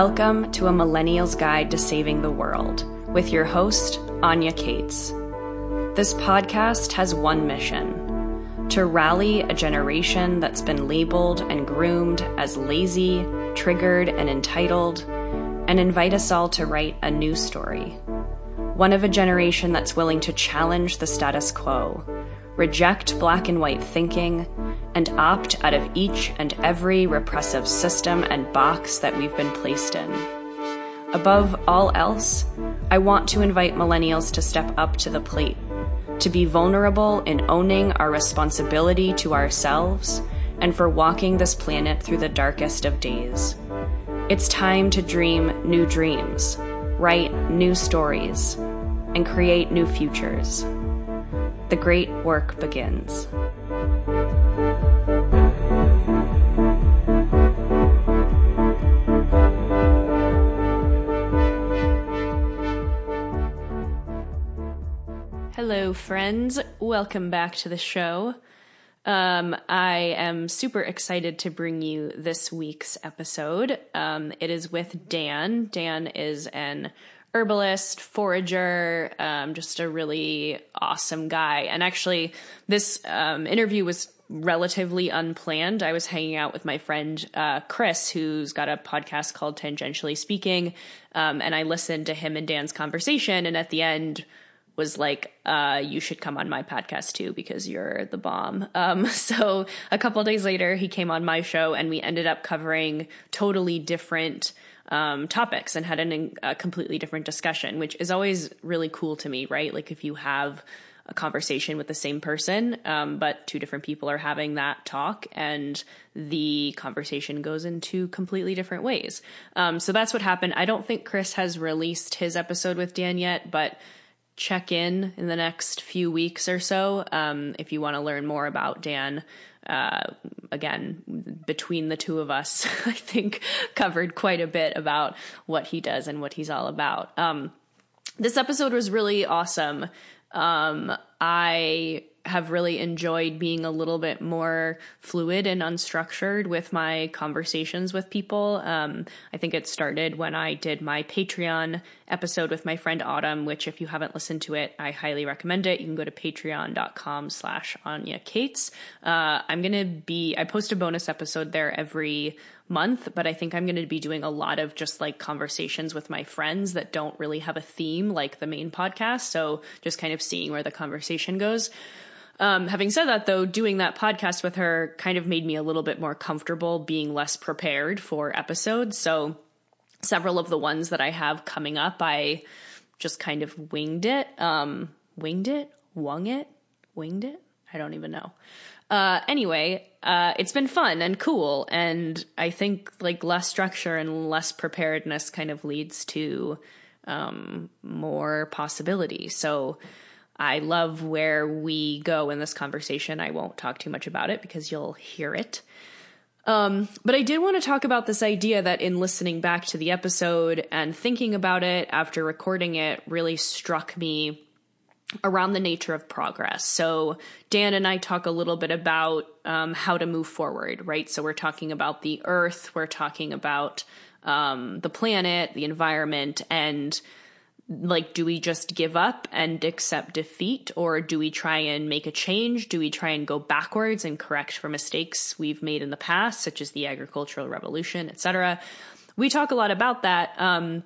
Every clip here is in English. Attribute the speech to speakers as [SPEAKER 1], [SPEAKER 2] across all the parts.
[SPEAKER 1] Welcome to a Millennial's Guide to Saving the World with your host, Anya Kaats. This podcast has one mission to rally a generation that's been labeled and groomed as lazy, triggered, and entitled, and invite us all to write a new story. One of a generation that's willing to challenge the status quo, reject black and white thinking, and opt out of each and every repressive system and box that we've been placed in. Above all else, I want to invite millennials to step up to the plate, to be vulnerable in owning our responsibility to ourselves and for walking this planet through the darkest of days. It's time to dream new dreams, write new stories, and create new futures. The great work begins. Friends. Welcome back to the show. Um, I am super excited to bring you this week's episode. Um, it is with Dan. Dan is an herbalist, forager, um, just a really awesome guy. And actually, this um, interview was relatively unplanned. I was hanging out with my friend uh, Chris, who's got a podcast called Tangentially Speaking, um, and I listened to him and Dan's conversation. And at the end, was like, uh, you should come on my podcast too because you're the bomb. Um, so a couple days later, he came on my show and we ended up covering totally different um, topics and had an, a completely different discussion, which is always really cool to me, right? Like if you have a conversation with the same person, um, but two different people are having that talk and the conversation goes into completely different ways. Um, so that's what happened. I don't think Chris has released his episode with Dan yet, but check in in the next few weeks or so um, if you want to learn more about Dan. Uh, again, between the two of us, I think covered quite a bit about what he does and what he's all about. Um, this episode was really awesome. Um, I have really enjoyed being a little bit more fluid and unstructured with my conversations with people. Um, I think it started when I did my Patreon episode with my friend Autumn, which if you haven't listened to it, I highly recommend it. You can go to patreon.com slash Anya Kaats. Uh, I'm going to be, I post a bonus episode there every month, but I think I'm going to be doing a lot of just like conversations with my friends that don't really have a theme like the main podcast. So just kind of seeing where the conversation goes. Um, having said that, though, doing that podcast with her kind of made me a little bit more comfortable being less prepared for episodes. So, several of the ones that I have coming up, I just kind of winged it. Um, winged it? Wung it? Winged it? I don't even know. Uh, anyway, uh, it's been fun and cool. And I think like less structure and less preparedness kind of leads to um, more possibility. So, I love where we go in this conversation. I won't talk too much about it because you'll hear it. Um, but I did want to talk about this idea that in listening back to the episode and thinking about it after recording it really struck me around the nature of progress. So, Dan and I talk a little bit about um, how to move forward, right? So, we're talking about the earth, we're talking about um, the planet, the environment, and like do we just give up and accept defeat? Or do we try and make a change? Do we try and go backwards and correct for mistakes we've made in the past such as the agricultural revolution etc we talk a lot about that um,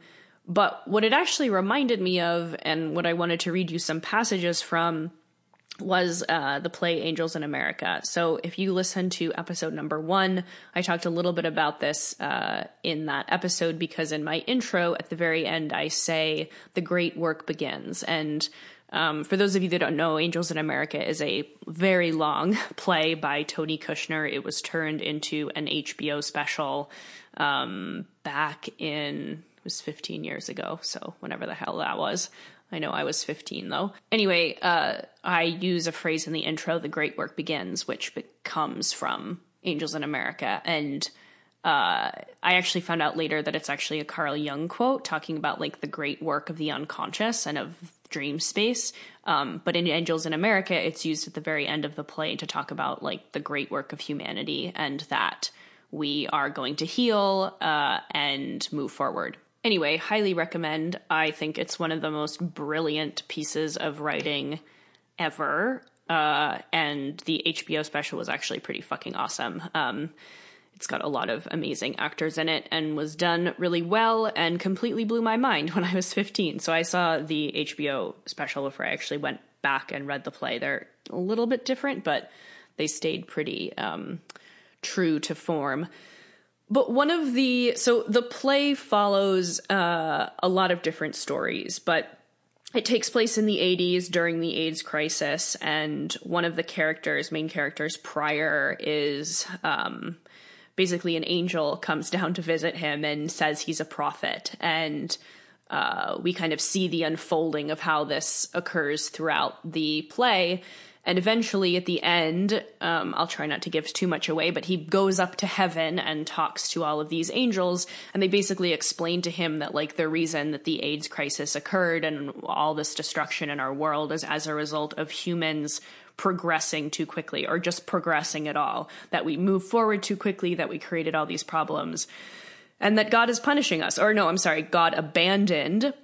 [SPEAKER 1] but what it actually reminded me of and what i wanted to read you some passages from was uh, the play Angels in America. So if you listen to episode number one, I talked a little bit about this uh, in that episode because in my intro at the very end, I say the great work begins. And um, for those of you that don't know, Angels in America is a very long play by Tony Kushner. It was turned into an HBO special um, back in it was 15 years ago, so whenever the hell that was. I know I was 15 though. Anyway, uh, I use a phrase in the intro, the great work begins, which comes from Angels in America. And uh, I actually found out later that it's actually a Carl Jung quote talking about like the great work of the unconscious and of dream space. Um, but in Angels in America, it's used at the very end of the play to talk about like the great work of humanity and that we are going to heal uh, and move forward. Anyway, highly recommend. I think it's one of the most brilliant pieces of writing ever. Uh, and the HBO special was actually pretty fucking awesome. Um, it's got a lot of amazing actors in it and was done really well and completely blew my mind when I was 15. So I saw the HBO special before I actually went back and read the play. They're a little bit different, but they stayed pretty um, true to form. But one of the so the play follows uh, a lot of different stories, but it takes place in the 80s during the AIDS crisis, and one of the characters, main characters, Prior, is um, basically an angel comes down to visit him and says he's a prophet, and uh, we kind of see the unfolding of how this occurs throughout the play. And eventually, at the end, um, I'll try not to give too much away, but he goes up to heaven and talks to all of these angels, and they basically explain to him that, like, the reason that the AIDS crisis occurred and all this destruction in our world is as a result of humans progressing too quickly or just progressing at all, that we move forward too quickly, that we created all these problems, and that God is punishing us. Or, no, I'm sorry, God abandoned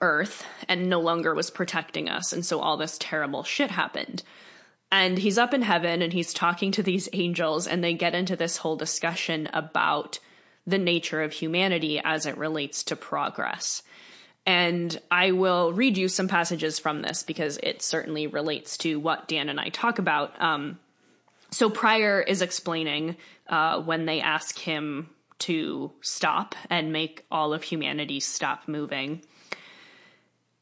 [SPEAKER 1] Earth and no longer was protecting us. And so all this terrible shit happened. And he's up in heaven and he's talking to these angels, and they get into this whole discussion about the nature of humanity as it relates to progress. And I will read you some passages from this because it certainly relates to what Dan and I talk about. Um, so Prior is explaining uh, when they ask him to stop and make all of humanity stop moving.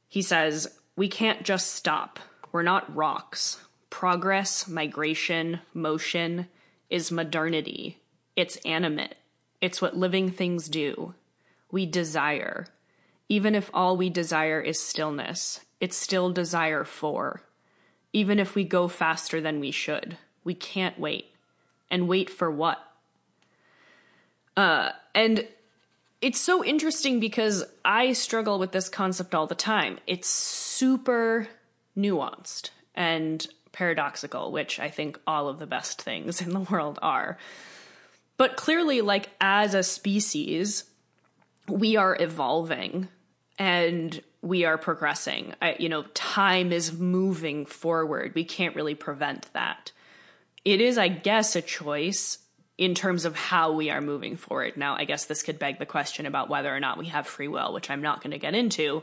[SPEAKER 1] He says, We can't just stop. We're not rocks. Progress, migration, motion is modernity. It's animate. It's what living things do. We desire. Even if all we desire is stillness, it's still desire for. Even if we go faster than we should, we can't wait. And wait for what? Uh, and it's so interesting because I struggle with this concept all the time. It's super nuanced and paradoxical, which I think all of the best things in the world are. But clearly, like as a species, we are evolving and we are progressing. I, you know, time is moving forward. We can't really prevent that. It is, I guess, a choice in terms of how we are moving forward. Now, I guess this could beg the question about whether or not we have free will, which I'm not going to get into.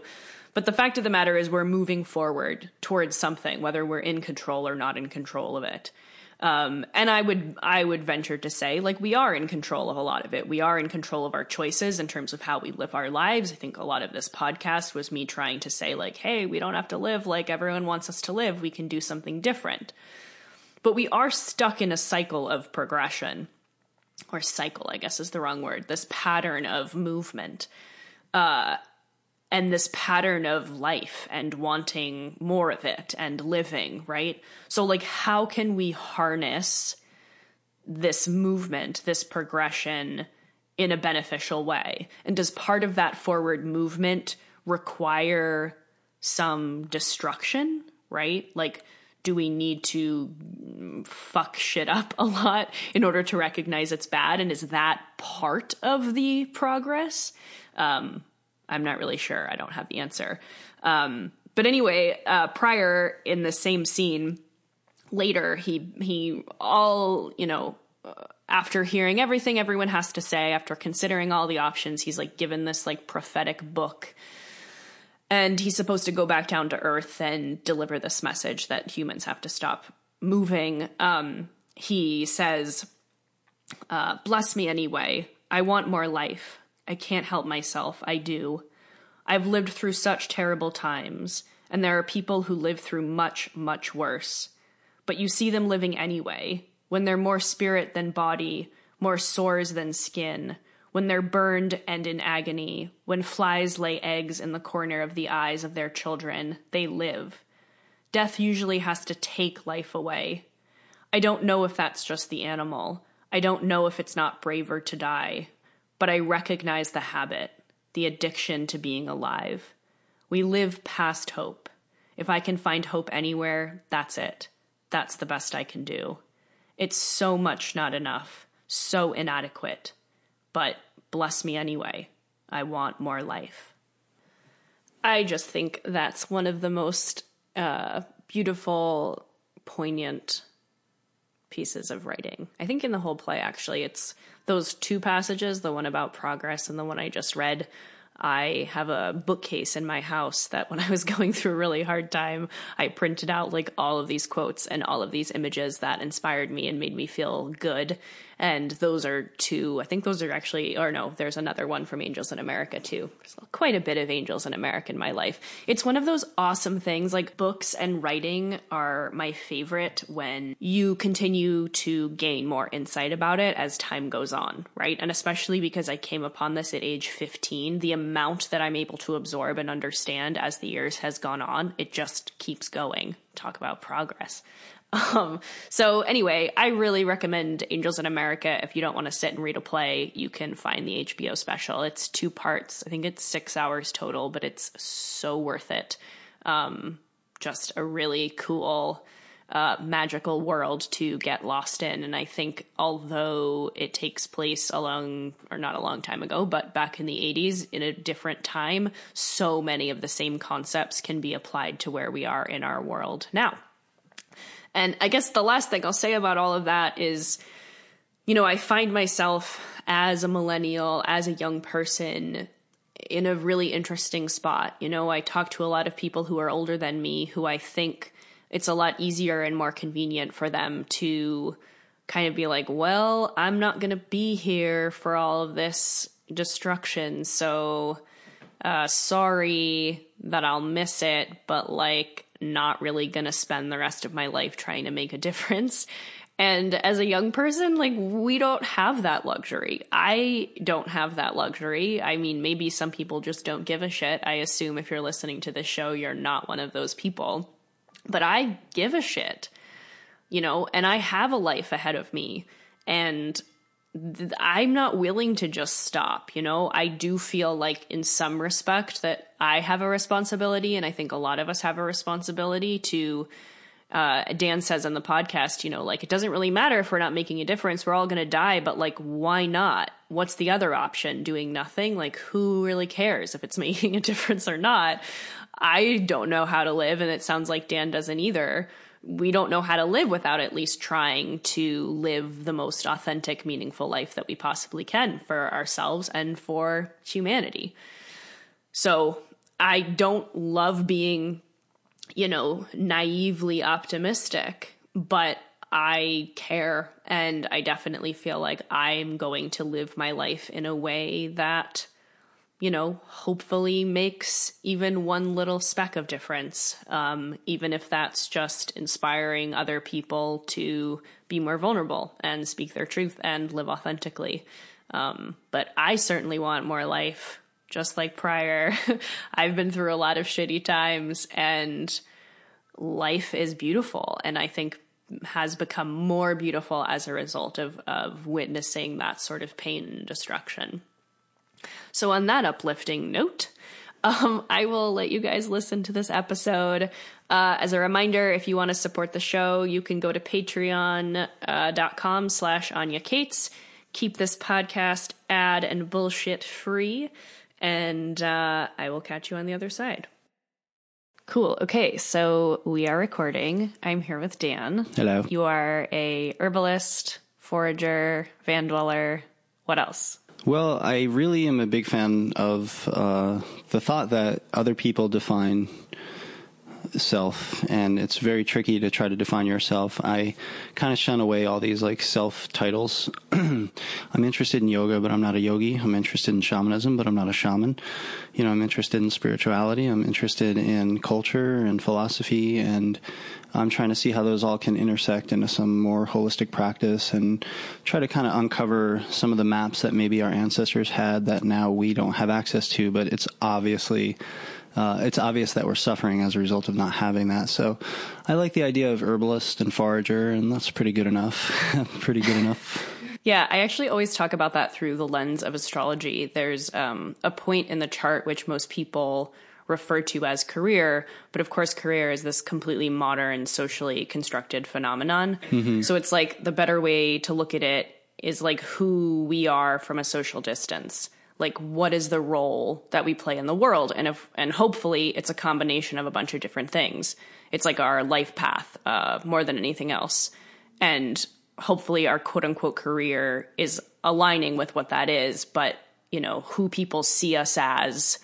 [SPEAKER 1] But the fact of the matter is, we're moving forward towards something, whether we're in control or not in control of it. Um, and I would I would venture to say, like we are in control of a lot of it. We are in control of our choices in terms of how we live our lives. I think a lot of this podcast was me trying to say, like, hey, we don't have to live like everyone wants us to live. We can do something different. But we are stuck in a cycle of progression or cycle, I guess is the wrong word, this pattern of movement. Uh, and this pattern of life and wanting more of it and living, right? So, like, how can we harness this movement, this progression in a beneficial way? And does part of that forward movement require some destruction, right? Like, do we need to fuck shit up a lot in order to recognize it's bad? And is that part of the progress? Um, I'm not really sure. I don't have the answer. Um, but anyway, uh, Prior in the same scene later, he he all you know. Uh, after hearing everything everyone has to say, after considering all the options, he's like given this like prophetic book and he's supposed to go back down to earth and deliver this message that humans have to stop moving. Um, he says, uh, Bless me anyway. I want more life. I can't help myself. I do. I've lived through such terrible times, and there are people who live through much, much worse. But you see them living anyway, when they're more spirit than body, more sores than skin, when they're burned and in agony, when flies lay eggs in the corner of the eyes of their children, they live. Death usually has to take life away. I don't know if that's just the animal. I don't know if it's not braver to die. But I recognize the habit, the addiction to being alive. We live past hope. If I can find hope anywhere, that's it. That's the best I can do. It's so much not enough so inadequate, but bless me anyway. I want more life. I just think that's one of the most uh, beautiful, poignant pieces of writing. I think in the whole play, actually, it's those two passages the one about progress and the one I just read I have a bookcase in my house that when I was going through a really hard time, I printed out like all of these quotes and all of these images that inspired me and made me feel good. And those are two, I think those are actually, or no, there's another one from Angels in America too. There's quite a bit of Angels in America in my life. It's one of those awesome things. Like books and writing are my favorite when you continue to gain more insight about it as time goes on, right? And especially because I came upon this at age 15, the amount that I'm able to absorb and understand as the years has gone on, it just keeps going. Talk about progress. Um, so anyway, I really recommend Angels in America. If you don't want to sit and read a play, you can find the HBO special. It's two parts. I think it's six hours total, but it's so worth it. Um, just a really cool, uh, magical world to get lost in. And I think although it takes place a long, or not a long time ago, but back in the 80s in a different time, so many of the same concepts can be applied to where we are in our world now. And I guess the last thing I'll say about all of that is, you know, I find myself as a millennial, as a young person, in a really interesting spot. You know, I talk to a lot of people who are older than me who I think it's a lot easier and more convenient for them to kind of be like, well, I'm not going to be here for all of this destruction. So, uh, sorry that I'll miss it, but like, not really going to spend the rest of my life trying to make a difference. And as a young person, like, we don't have that luxury. I don't have that luxury. I mean, maybe some people just don't give a shit. I assume if you're listening to this show, you're not one of those people. But I give a shit, you know, and I have a life ahead of me. And I'm not willing to just stop, you know? I do feel like in some respect that I have a responsibility and I think a lot of us have a responsibility to uh, Dan says on the podcast, you know, like it doesn't really matter if we're not making a difference. We're all going to die, but like, why not? What's the other option? Doing nothing? Like, who really cares if it's making a difference or not? I don't know how to live, and it sounds like Dan doesn't either we don't know how to live without at least trying to live the most authentic, meaningful life that we possibly can for ourselves and for humanity. So I don't love being, you know, naively optimistic, but I care and I definitely feel like I'm going to live my life in a way that you know, hopefully makes even one little speck of difference, um, even if that's just inspiring other people to be more vulnerable and speak their truth and live authentically. Um, but I certainly want more life, just like prior. I've been through a lot of shitty times and life is beautiful. And I think has become more beautiful as a result of, of witnessing that sort of pain and destruction. So, on that uplifting note, um, I will let you guys listen to this episode. Uh, as a reminder, if you want to support the show, you can go to patreon.com uh, slash Anya Kaats. Keep this podcast ad and bullshit free, and uh, I will catch you on the other side. Cool. Okay, so we are recording. I'm here with Dan.
[SPEAKER 2] Hello.
[SPEAKER 1] You are a herbalist, forager, van dweller. What else?
[SPEAKER 2] Well, I really am a big fan of uh, the thought that other people define self, and it's very tricky to try to define yourself. I kind of shun away all these like self titles. I'm interested in yoga, but I'm not a yogi. I'm interested in shamanism, but I'm not a shaman. You know, I'm interested in spirituality. I'm interested in culture and philosophy and I'm trying to see how those all can intersect into some more holistic practice and try to kind of uncover some of the maps that maybe our ancestors had that now we don't have access to, but it's obviously uh, it's obvious that we're suffering as a result of not having that. So I like the idea of herbalist and forager, and that's pretty good enough. pretty good enough.
[SPEAKER 1] Yeah, I actually always talk about that through the lens of astrology. There's um, a point in the chart which most people refer to as career, but of course, career is this completely modern, socially constructed phenomenon. Mm-hmm. So it's like the better way to look at it is like who we are from a social distance. Like what is the role that we play in the world? And if and hopefully it's a combination of a bunch of different things. It's like our life path, uh, more than anything else. And hopefully our quote unquote career is aligning with what that is, but you know, who people see us as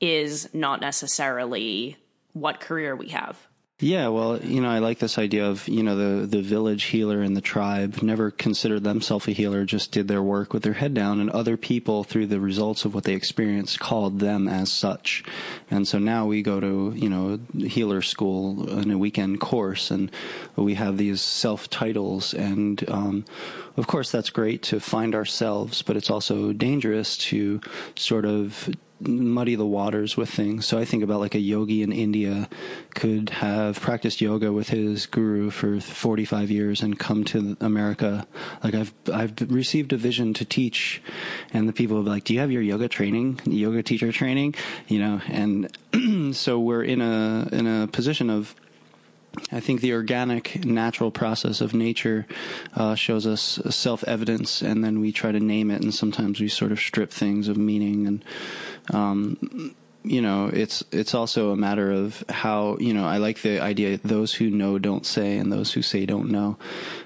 [SPEAKER 1] is not necessarily what career we have.
[SPEAKER 2] Yeah, well, you know, I like this idea of, you know, the, the village healer and the tribe never considered themselves a healer, just did their work with their head down, and other people, through the results of what they experienced, called them as such. And so now we go to, you know, healer school in a weekend course, and we have these self titles. And, um, of course, that's great to find ourselves, but it's also dangerous to sort of muddy the waters with things. So I think about like a yogi in India could have practiced yoga with his guru for 45 years and come to America. Like I've I've received a vision to teach, and the people be like, "Do you have your yoga training, yoga teacher training?" You know, and so we're in a in a position of I think the organic, natural process of nature uh, shows us self evidence, and then we try to name it, and sometimes we sort of strip things of meaning and um, you know, it's it's also a matter of how you know. I like the idea: those who know don't say, and those who say don't know.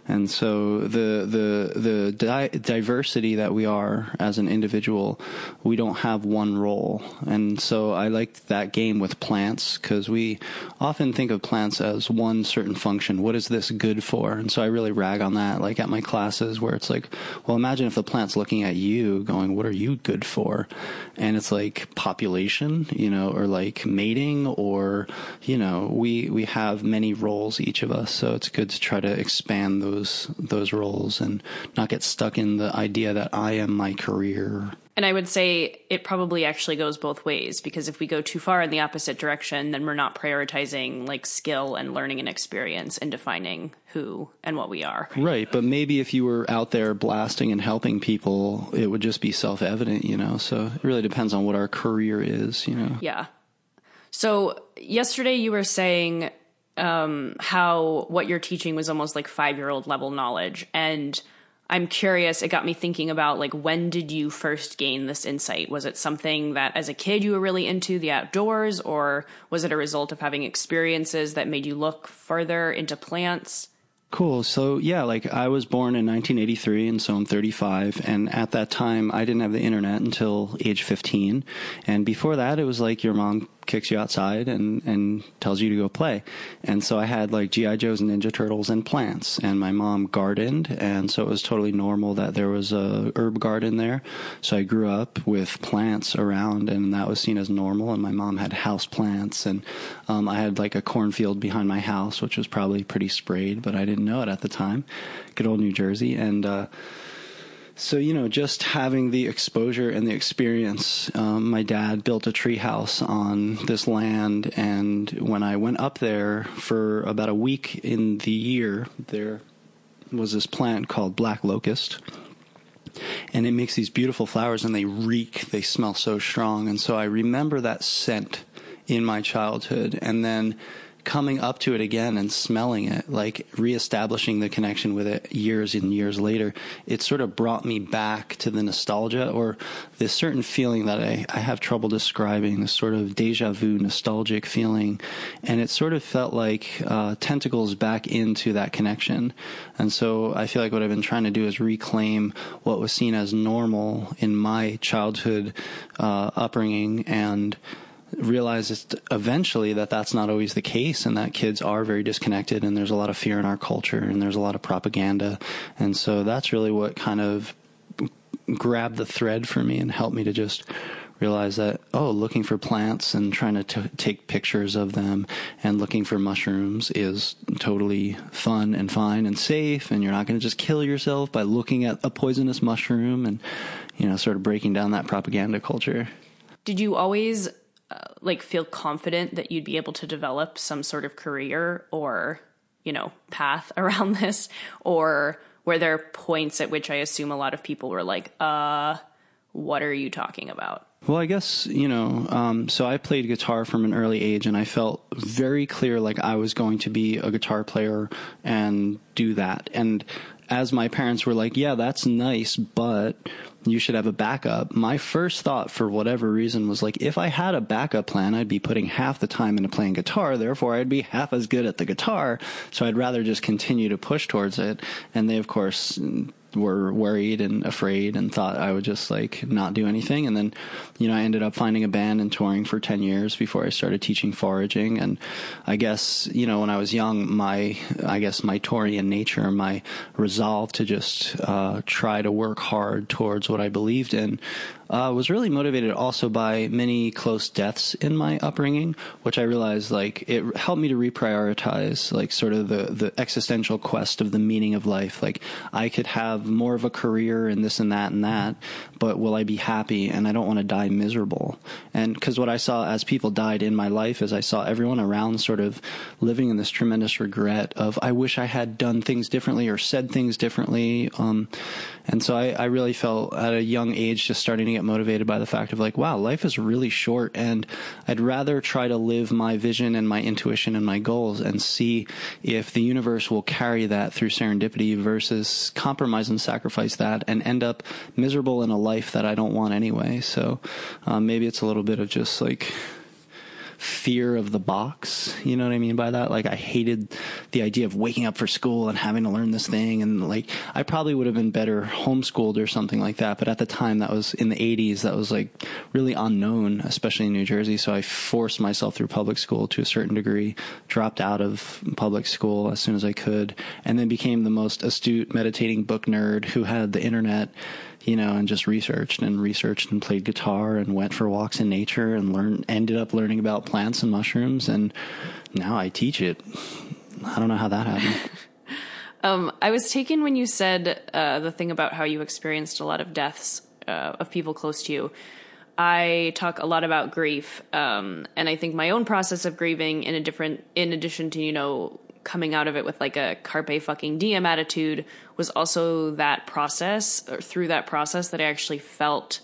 [SPEAKER 2] And so the the the di- diversity that we are as an individual, we don't have one role. And so I like that game with plants because we often think of plants as one certain function. What is this good for? And so I really rag on that, like at my classes where it's like, well, imagine if the plant's looking at you, going, "What are you good for?" And it's like population, you know, or like mating, or you know, we we have many roles each of us. So it's good to try to expand those those those roles and not get stuck in the idea that I am my career.
[SPEAKER 1] And I would say it probably actually goes both ways because if we go too far in the opposite direction, then we're not prioritizing like skill and learning and experience and defining who and what we are.
[SPEAKER 2] Right. But maybe if you were out there blasting and helping people, it would just be self evident, you know? So it really depends on what our career is, you know?
[SPEAKER 1] Yeah. So yesterday you were saying um, how what you're teaching was almost like five year old level knowledge. And I'm curious, it got me thinking about like when did you first gain this insight? Was it something that as a kid you were really into the outdoors, or was it a result of having experiences that made you look further into plants?
[SPEAKER 2] Cool. So yeah, like I was born in 1983 and so I'm 35 and at that time I didn't have the internet until age 15 and before that it was like your mom kicks you outside and, and tells you to go play. And so I had like G.I. Joe's and Ninja Turtles and plants. And my mom gardened. And so it was totally normal that there was a herb garden there. So I grew up with plants around and that was seen as normal. And my mom had house plants. And um, I had like a cornfield behind my house, which was probably pretty sprayed, but I didn't know it at the time. Good old New Jersey. And, uh, so, you know, just having the exposure and the experience. Um, my dad built a tree house on this land, and when I went up there for about a week in the year, there was this plant called black locust. And it makes these beautiful flowers and they reek, they smell so strong. And so I remember that scent in my childhood. And then coming up to it again and smelling it, like reestablishing the connection with it years and years later, it sort of brought me back to the nostalgia or this certain feeling that I, I have trouble describing, this sort of deja vu nostalgic feeling. And it sort of felt like uh, tentacles back into that connection. And so I feel like what I've been trying to do is reclaim what was seen as normal in my childhood uh, upbringing and realize eventually that that's not always the case and that kids are very disconnected and there's a lot of fear in our culture and there's a lot of propaganda. And so that's really what kind of grabbed the thread for me and helped me to just realize that oh looking for plants and trying to t- take pictures of them and looking for mushrooms is totally fun and fine and safe and you're not going to just kill yourself by looking at a poisonous mushroom and you know sort of breaking down that propaganda culture
[SPEAKER 1] did you always like feel confident that you'd be able to develop some sort of career or you know path around this or were there are points at which i assume a lot of people were like uh what are you talking about
[SPEAKER 2] well, I guess, you know, um, so I played guitar from an early age and I felt very clear like I was going to be a guitar player and do that. And as my parents were like, yeah, that's nice, but you should have a backup. My first thought, for whatever reason, was like, if I had a backup plan, I'd be putting half the time into playing guitar. Therefore, I'd be half as good at the guitar. So I'd rather just continue to push towards it. And they, of course, were worried and afraid and thought I would just like not do anything. And then, you know, I ended up finding a band and touring for 10 years before I started teaching foraging. And I guess, you know, when I was young, my, I guess my Taurian nature, my resolve to just, uh, try to work hard towards what I believed in, uh, was really motivated also by many close deaths in my upbringing, which I realized like it helped me to reprioritize like sort of the the existential quest of the meaning of life. Like I could have more of a career and this and that and that, but will I be happy? And I don't want to die miserable. And because what I saw as people died in my life is I saw everyone around sort of living in this tremendous regret of I wish I had done things differently or said things differently. Um, and so I, I really felt at a young age just starting to get motivated by the fact of like, wow, life is really short and I'd rather try to live my vision and my intuition and my goals and see if the universe will carry that through serendipity versus compromise and sacrifice that and end up miserable in a life that I don't want anyway. So um, maybe it's a little bit of just like fear of the box. You know what I mean by that? Like I hated the idea of waking up for school and having to learn this thing. And like I probably would have been better homeschooled or something like that. But at the time that was in the 80s, that was like really unknown, especially in New Jersey. So I forced myself through public school to a certain degree, dropped out of public school as soon as I could, and then became the most astute meditating book nerd who had the internet you know, and just researched and researched and played guitar and went for walks in nature and learned, ended up learning about plants and mushrooms. And now I teach it. I don't know how that happened.
[SPEAKER 1] um, I was taken when you said uh, the thing about how you experienced a lot of deaths uh, of people close to you. I talk a lot about grief, um, and I think my own process of grieving, in a different, in addition to you know coming out of it with like a carpe fucking diem attitude was also that process or through that process that I actually felt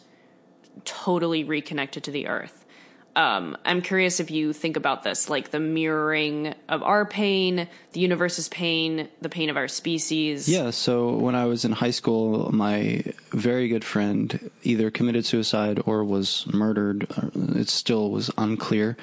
[SPEAKER 1] totally reconnected to the earth um, I'm curious if you think about this, like the mirroring of our pain, the universe's pain, the pain of our species.
[SPEAKER 2] Yeah. So when I was in high school, my very good friend either committed suicide or was murdered. It still was unclear,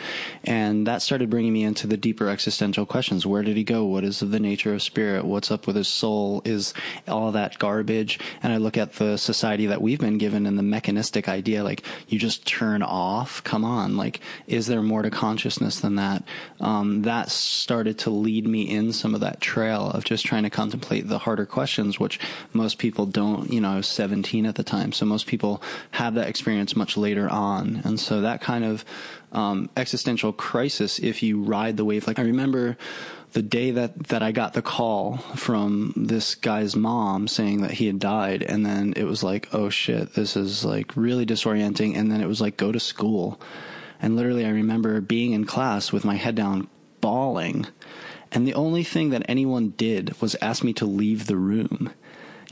[SPEAKER 2] and that started bringing me into the deeper existential questions: Where did he go? What is the nature of spirit? What's up with his soul? Is all that garbage? And I look at the society that we've been given and the mechanistic idea, like you just turn off. Come on like, is there more to consciousness than that? Um, that started to lead me in some of that trail of just trying to contemplate the harder questions, which most people don't. You know, I was 17 at the time, so most people have that experience much later on, and so that kind of um, existential crisis, if you ride the wave, like I remember the day that, that I got the call from this guy's mom saying that he had died, and then it was like, oh shit, this is like really disorienting. And then it was like, go to school. And literally, I remember being in class with my head down, bawling. And the only thing that anyone did was ask me to leave the room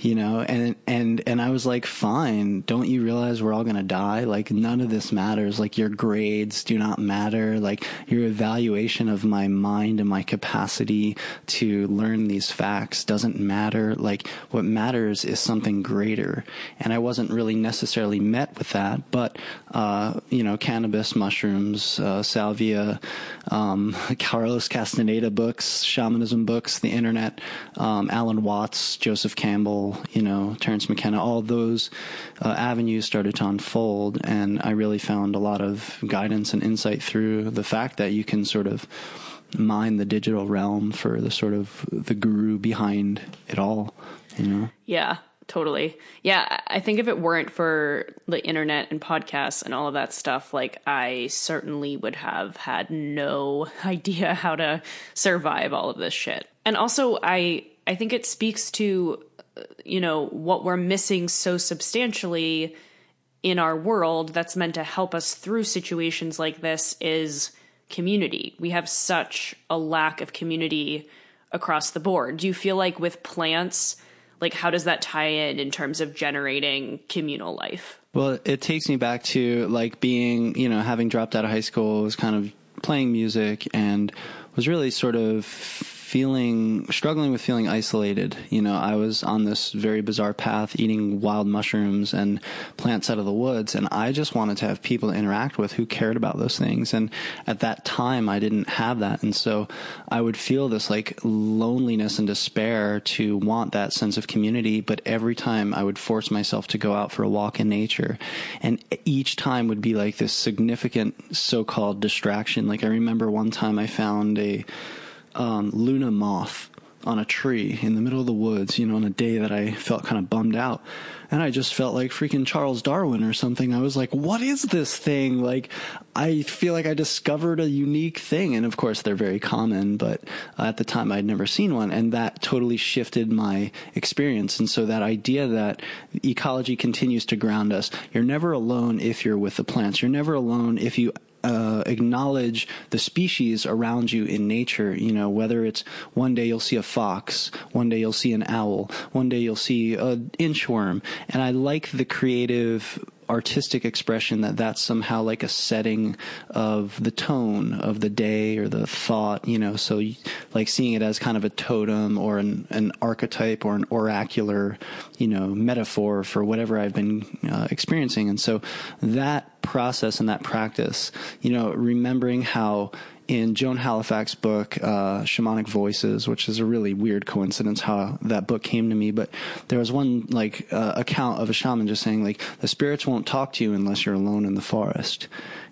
[SPEAKER 2] you know and and and i was like fine don't you realize we're all going to die? Like none of this matters. Like your grades do not matter. Like your evaluation of my mind and my capacity to learn these facts doesn't matter. Like what matters is something greater. And i wasn't really necessarily met with that but uh, you know cannabis mushrooms uh, salvia um, carlos castaneda books shamanism books the internet um, alan watts joseph campbell you know, Terence McKenna, all those uh, avenues started to unfold. And I really found a lot of guidance and insight through the fact that you can sort of mine the digital realm for the sort of the guru behind it all, you know?
[SPEAKER 1] Yeah. Totally. Yeah, I think if it weren't for the internet and podcasts and all of that stuff, like I certainly would have had no idea how to survive all of this shit. And also I I think it speaks to you know, what we're missing so substantially in our world that's meant to help us through situations like this is community. We have such a lack of community across the board. Do you feel like with plants, like how does that tie in in terms of generating communal life?
[SPEAKER 2] Well, it takes me back to like being, you know, having dropped out of high school, was kind of playing music and was really sort of feeling struggling with feeling isolated. You know, I was on this very bizarre path, eating wild mushrooms and plants out of the woods, and I just wanted to have people to interact with who cared about those things. And at that time, I didn't have that, and so I would feel this like loneliness and despair to want that sense of community. But every time I would force myself to go out for a walk in nature, and each time would be like this significant so-called distraction. Like I remember one time I found a um, Luna moth on a tree in the middle of the woods, you know, on a day that I felt kind of bummed out. And I just felt like freaking Charles Darwin or something. I was like, what is this thing? Like, I feel like I discovered a unique thing. And of course, they're very common, but at the time I'd never seen one. And that totally shifted my experience. And so that idea that ecology continues to ground us, you're never alone if you're with the plants. You're never alone if you uh, acknowledge the species around you in nature. You know, whether it's one day you'll see a fox, one day you'll see an owl, one day you'll see an inchworm, and I like the creative artistic expression that that's somehow like a setting of the tone of the day or the thought, you know, so like seeing it as kind of a totem or an, an archetype or an oracular, you know, metaphor for whatever I've been uh, experiencing. And so that process and that practice, you know, remembering how in Joan Halifax's book, uh, Shamanic Voices, which is a really weird coincidence how that book came to me. But there was one like uh, account of a shaman just saying like the spirits won't talk to you unless you're alone in the forest,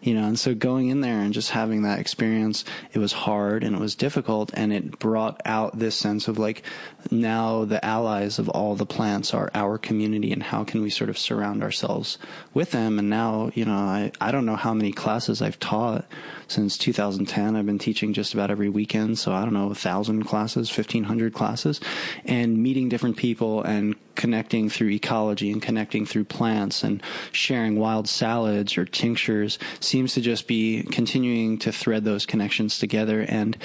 [SPEAKER 2] you know. And so going in there and just having that experience, it was hard and it was difficult, and it brought out this sense of like now the allies of all the plants are our community, and how can we sort of surround ourselves with them? And now you know I I don't know how many classes I've taught since 2010. I've been teaching just about every weekend, so I don't know, a thousand classes, 1500 classes, and meeting different people and connecting through ecology and connecting through plants and sharing wild salads or tinctures seems to just be continuing to thread those connections together. And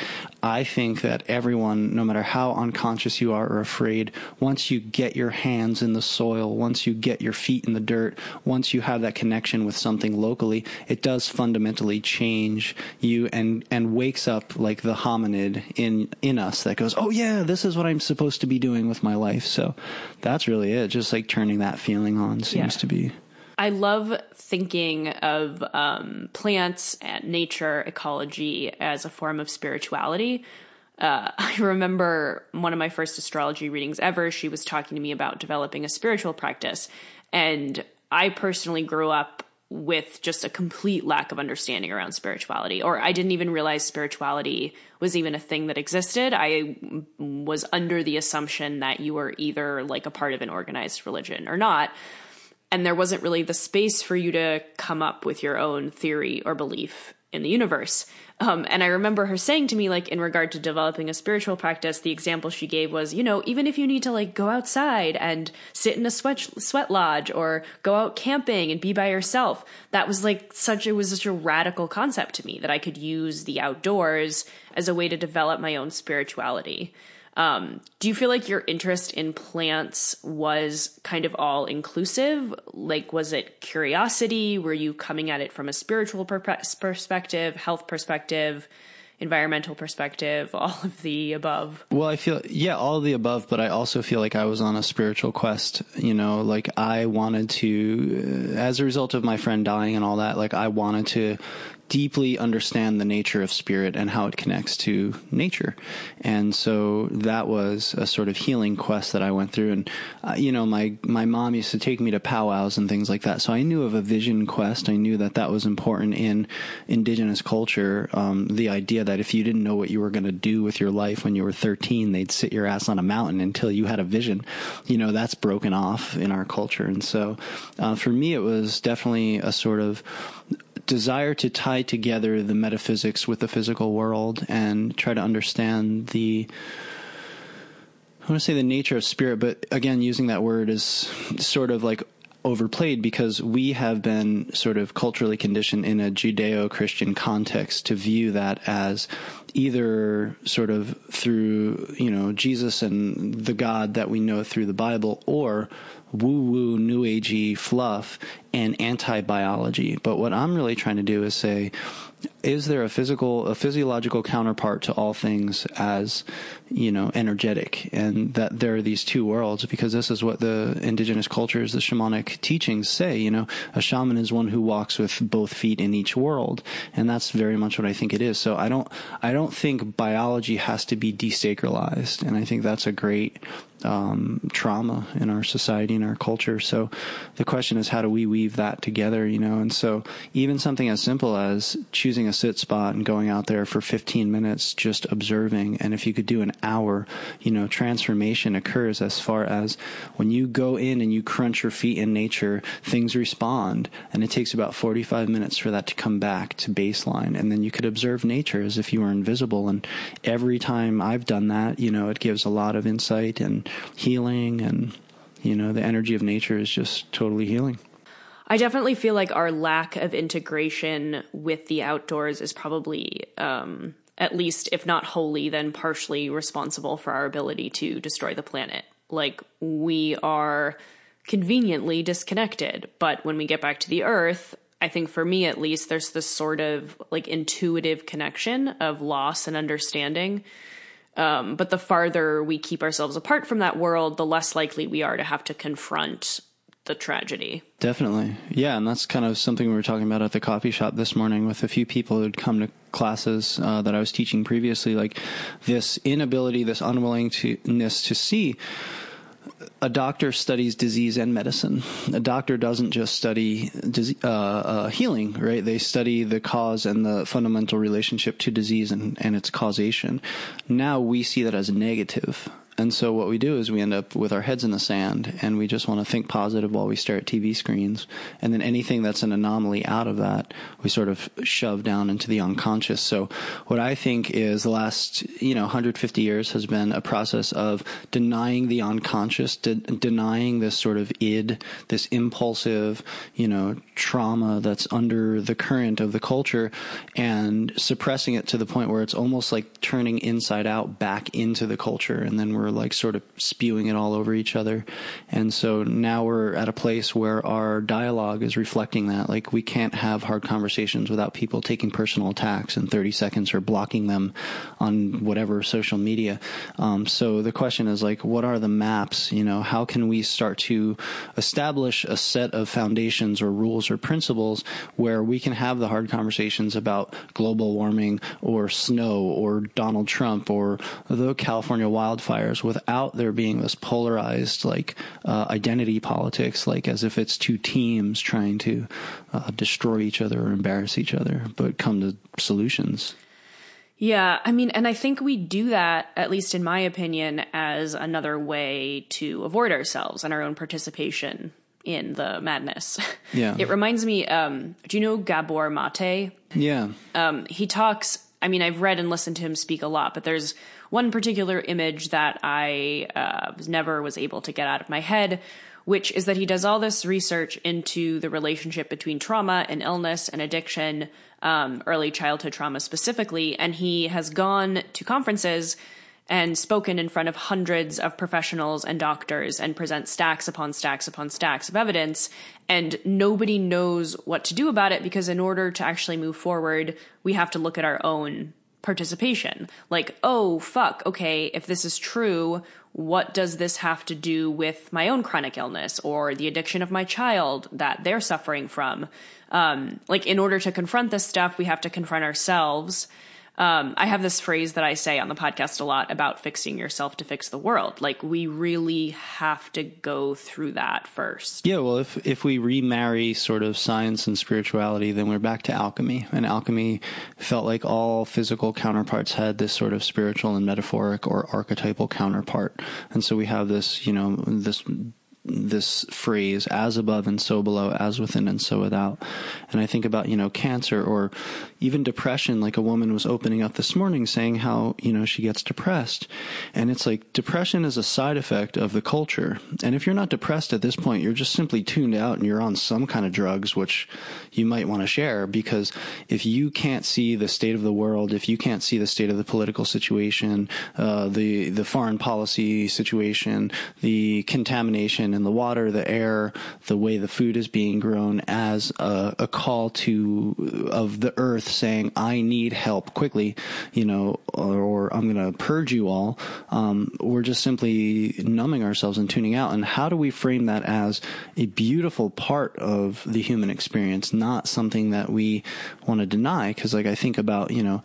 [SPEAKER 2] I think that everyone, no matter how unconscious you are or afraid, once you get your hands in the soil, once you get your feet in the dirt, once you have that connection with something locally, it does fundamentally change you and, and wakes up like the hominid in, in us that goes, Oh yeah, this is what I'm supposed to be doing with my life. So that's really it. Just like turning that feeling on seems yeah. to be.
[SPEAKER 1] I love thinking of um, plants and nature ecology as a form of spirituality. Uh, I remember one of my first astrology readings ever. She was talking to me about developing a spiritual practice. And I personally grew up with just a complete lack of understanding around spirituality, or I didn't even realize spirituality was even a thing that existed. I was under the assumption that you were either like a part of an organized religion or not. And there wasn't really the space for you to come up with your own theory or belief in the universe. Um, and I remember her saying to me, like, in regard to developing a spiritual practice, the example she gave was, you know, even if you need to like go outside and sit in a sweat sweat lodge or go out camping and be by yourself, that was like such it was such a radical concept to me that I could use the outdoors as a way to develop my own spirituality. Um, do you feel like your interest in plants was kind of all inclusive? Like, was it curiosity? Were you coming at it from a spiritual per- perspective, health perspective? environmental perspective, all of the above?
[SPEAKER 2] Well, I feel, yeah, all of the above, but I also feel like I was on a spiritual quest. You know, like I wanted to, as a result of my friend dying and all that, like I wanted to deeply understand the nature of spirit and how it connects to nature. And so that was a sort of healing quest that I went through. And, uh, you know, my, my mom used to take me to powwows and things like that. So I knew of a vision quest. I knew that that was important in indigenous culture. Um, the idea that if you didn't know what you were going to do with your life when you were 13, they'd sit your ass on a mountain until you had a vision. You know, that's broken off in our culture. And so, uh, for me, it was definitely a sort of, desire to tie together the metaphysics with the physical world and try to understand the I want to say the nature of spirit, but again, using that word is sort of like overplayed because we have been sort of culturally conditioned in a Judeo Christian context to view that as either sort of through you know Jesus and the God that we know through the Bible, or woo woo new agey fluff and anti biology. But what I'm really trying to do is say, is there a physical, a physiological counterpart to all things as, you know, energetic? And that there are these two worlds because this is what the indigenous cultures, the shamanic teachings say, you know, a shaman is one who walks with both feet in each world. And that's very much what I think it is. So I don't, I don't think biology has to be desacralized. And I think that's a great um, trauma in our society and our culture. So the question is, how do we weave that together, you know? And so even something as simple as choosing a sit spot and going out there for 15 minutes, just observing. And if you could do an hour, you know, transformation occurs as far as when you go in and you crunch your feet in nature, things respond. And it takes about 45 minutes for that to come back to baseline. And then you could observe nature as if you were invisible. And every time I've done that, you know, it gives a lot of insight and healing and you know the energy of nature is just totally healing
[SPEAKER 1] i definitely feel like our lack of integration with the outdoors is probably um, at least if not wholly then partially responsible for our ability to destroy the planet. Like we are conveniently disconnected but when we get back to the earth I think for me at least, there's this sort of like intuitive connection of loss and understanding. Um, but the farther we keep ourselves apart from that world, the less likely we are to have to confront the tragedy.
[SPEAKER 2] Definitely. Yeah. And that's kind of something we were talking about at the coffee shop this morning with a few people who'd come to classes uh, that I was teaching previously. Like this inability, this unwillingness to see a doctor studies disease and medicine. A doctor doesn't just study uh, uh, healing, right? They study the cause and the fundamental relationship to disease and, and its causation. Now we see that as negative. And so what we do is we end up with our heads in the sand and we just want to think positive while we stare at TV screens. And then anything that's an anomaly out of that, we sort of shove down into the unconscious. So what I think is the last, you know, 150 years has been a process of denying the unconscious, de- denying this sort of id, this impulsive, you know, trauma that's under the current of the culture and suppressing it to the point where it's almost like turning inside out back into the culture. And then we're like sort of spewing it all over each other. And so now we're at a place where our dialogue is reflecting that. Like we can't have hard conversations without people taking personal attacks in 30 seconds or blocking them on whatever social media. Um, so the question is like, what are the maps? You know, how can we start to establish a set of foundations or rules or principles where we can have the hard conversations about global warming or snow or Donald Trump or the California wildfires without there being this polarized like uh, identity politics, like as if it's two teams trying to uh, destroy each other or embarrass each other, but come to solutions.
[SPEAKER 1] Yeah, I mean, and I think we do that, at least in my opinion, as another way to avoid ourselves and our own participation in the madness.
[SPEAKER 2] Yeah.
[SPEAKER 1] it reminds me, um, do you know Gabor Mate?
[SPEAKER 2] Yeah.
[SPEAKER 1] Um, he talks, I mean, I've read and listened to him speak a lot, but there's one particular image that I uh, never was able to get out of my head, which is that he does all this research into the relationship between trauma and illness and addiction, um, early childhood trauma specifically. And he has gone to conferences and spoken in front of hundreds of professionals and doctors and present stacks upon stacks upon stacks of evidence. And nobody knows what to do about it because, in order to actually move forward, we have to look at our own participation. Like, oh, fuck, okay, if this is true, what does this have to do with my own chronic illness or the addiction of my child that they're suffering from? Um, like, in order to confront this stuff, we have to confront ourselves um, I have this phrase that I say on the podcast a lot about fixing yourself to fix the world. Like we really have to go through that first.
[SPEAKER 2] Yeah, well, if if we remarry sort of science and spirituality, then we're back to alchemy, and alchemy felt like all physical counterparts had this sort of spiritual and metaphoric or archetypal counterpart, and so we have this, you know, this this phrase as above and so below as within and so without and i think about you know cancer or even depression like a woman was opening up this morning saying how you know she gets depressed. And it's like depression is a side effect of the culture. And if you're not depressed at this point you're just simply tuned out and you're on some kind of drugs which you might want to share. Because if you can't see the state of the world if you can't see the state of the political situation uh, the the foreign policy situation the contamination in the water, the air, the way the food is being grown as a, a call to of the earth saying, "I need help quickly," you know, or, or I'm going to purge you all. Um, we're just simply numbing ourselves and tuning out. And how do we frame that as a beautiful part of the human experience, not something that we want to deny? Because, like, I think about, you know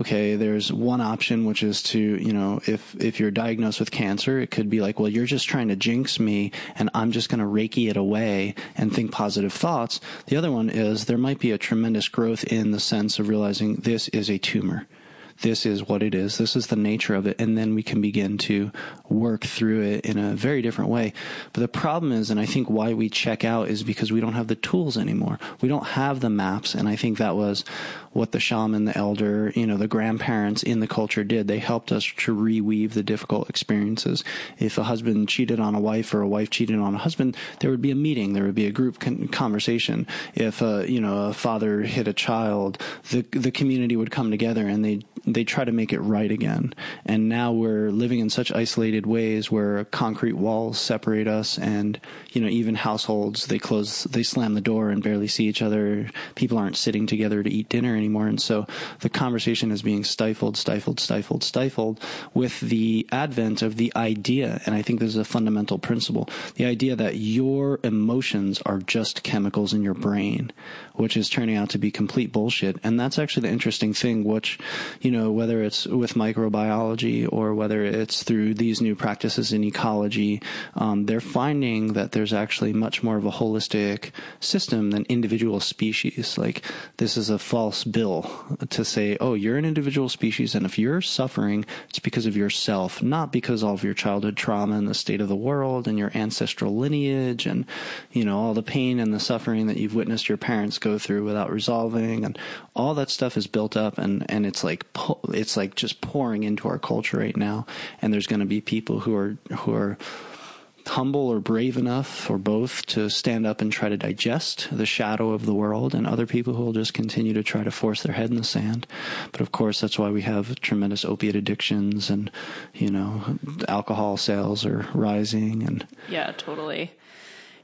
[SPEAKER 2] okay, there's one option, which is to, you know, if, if you're diagnosed with cancer, it could be like, well, you're just trying to jinx me and I'm just going to reiki it away and think positive thoughts. The other one is there might be a tremendous growth in the sense of realizing this is a tumor this is what it is. This is the nature of it. And then we can begin to work through it in a very different way. But the problem is, and I think why we check out is because we don't have the tools anymore. We don't have the maps. And I think that was what the shaman, the elder, you know, the grandparents in the culture did. They helped us to reweave the difficult experiences. If a husband cheated on a wife or a wife cheated on a husband, there would be a meeting. There would be a group con- conversation. If, a, uh, you know, a father hit a child, the, the community would come together and they they try to make it right again. And now we're living in such isolated ways where concrete walls separate us and, you know, even households, they close, they slam the door and barely see each other. People aren't sitting together to eat dinner anymore. And so the conversation is being stifled, stifled, stifled, stifled with the advent of the idea. And I think this is a fundamental principle. The idea that your emotions are just chemicals in your brain, which is turning out to be complete bullshit. And that's actually the interesting thing, which, you know, whether it's with microbiology or whether it's through these new practices in ecology, um, they're finding that there's actually much more of a holistic system than individual species. Like, this is a false bill to say, oh, you're an individual species, and if you're suffering, it's because of yourself, not because of your childhood trauma and the state of the world and your ancestral lineage and, you know, all the pain and the suffering that you've witnessed your parents go through without resolving. And all that stuff is built up and, and it's like it's like just pouring into our culture right now. And there's going to be people who are who are humble or brave enough or both to stand up and try to digest the shadow of the world and other people who will just continue to try to force their head in the sand but of course that's why we have tremendous opiate addictions and you know alcohol sales are rising and
[SPEAKER 1] yeah totally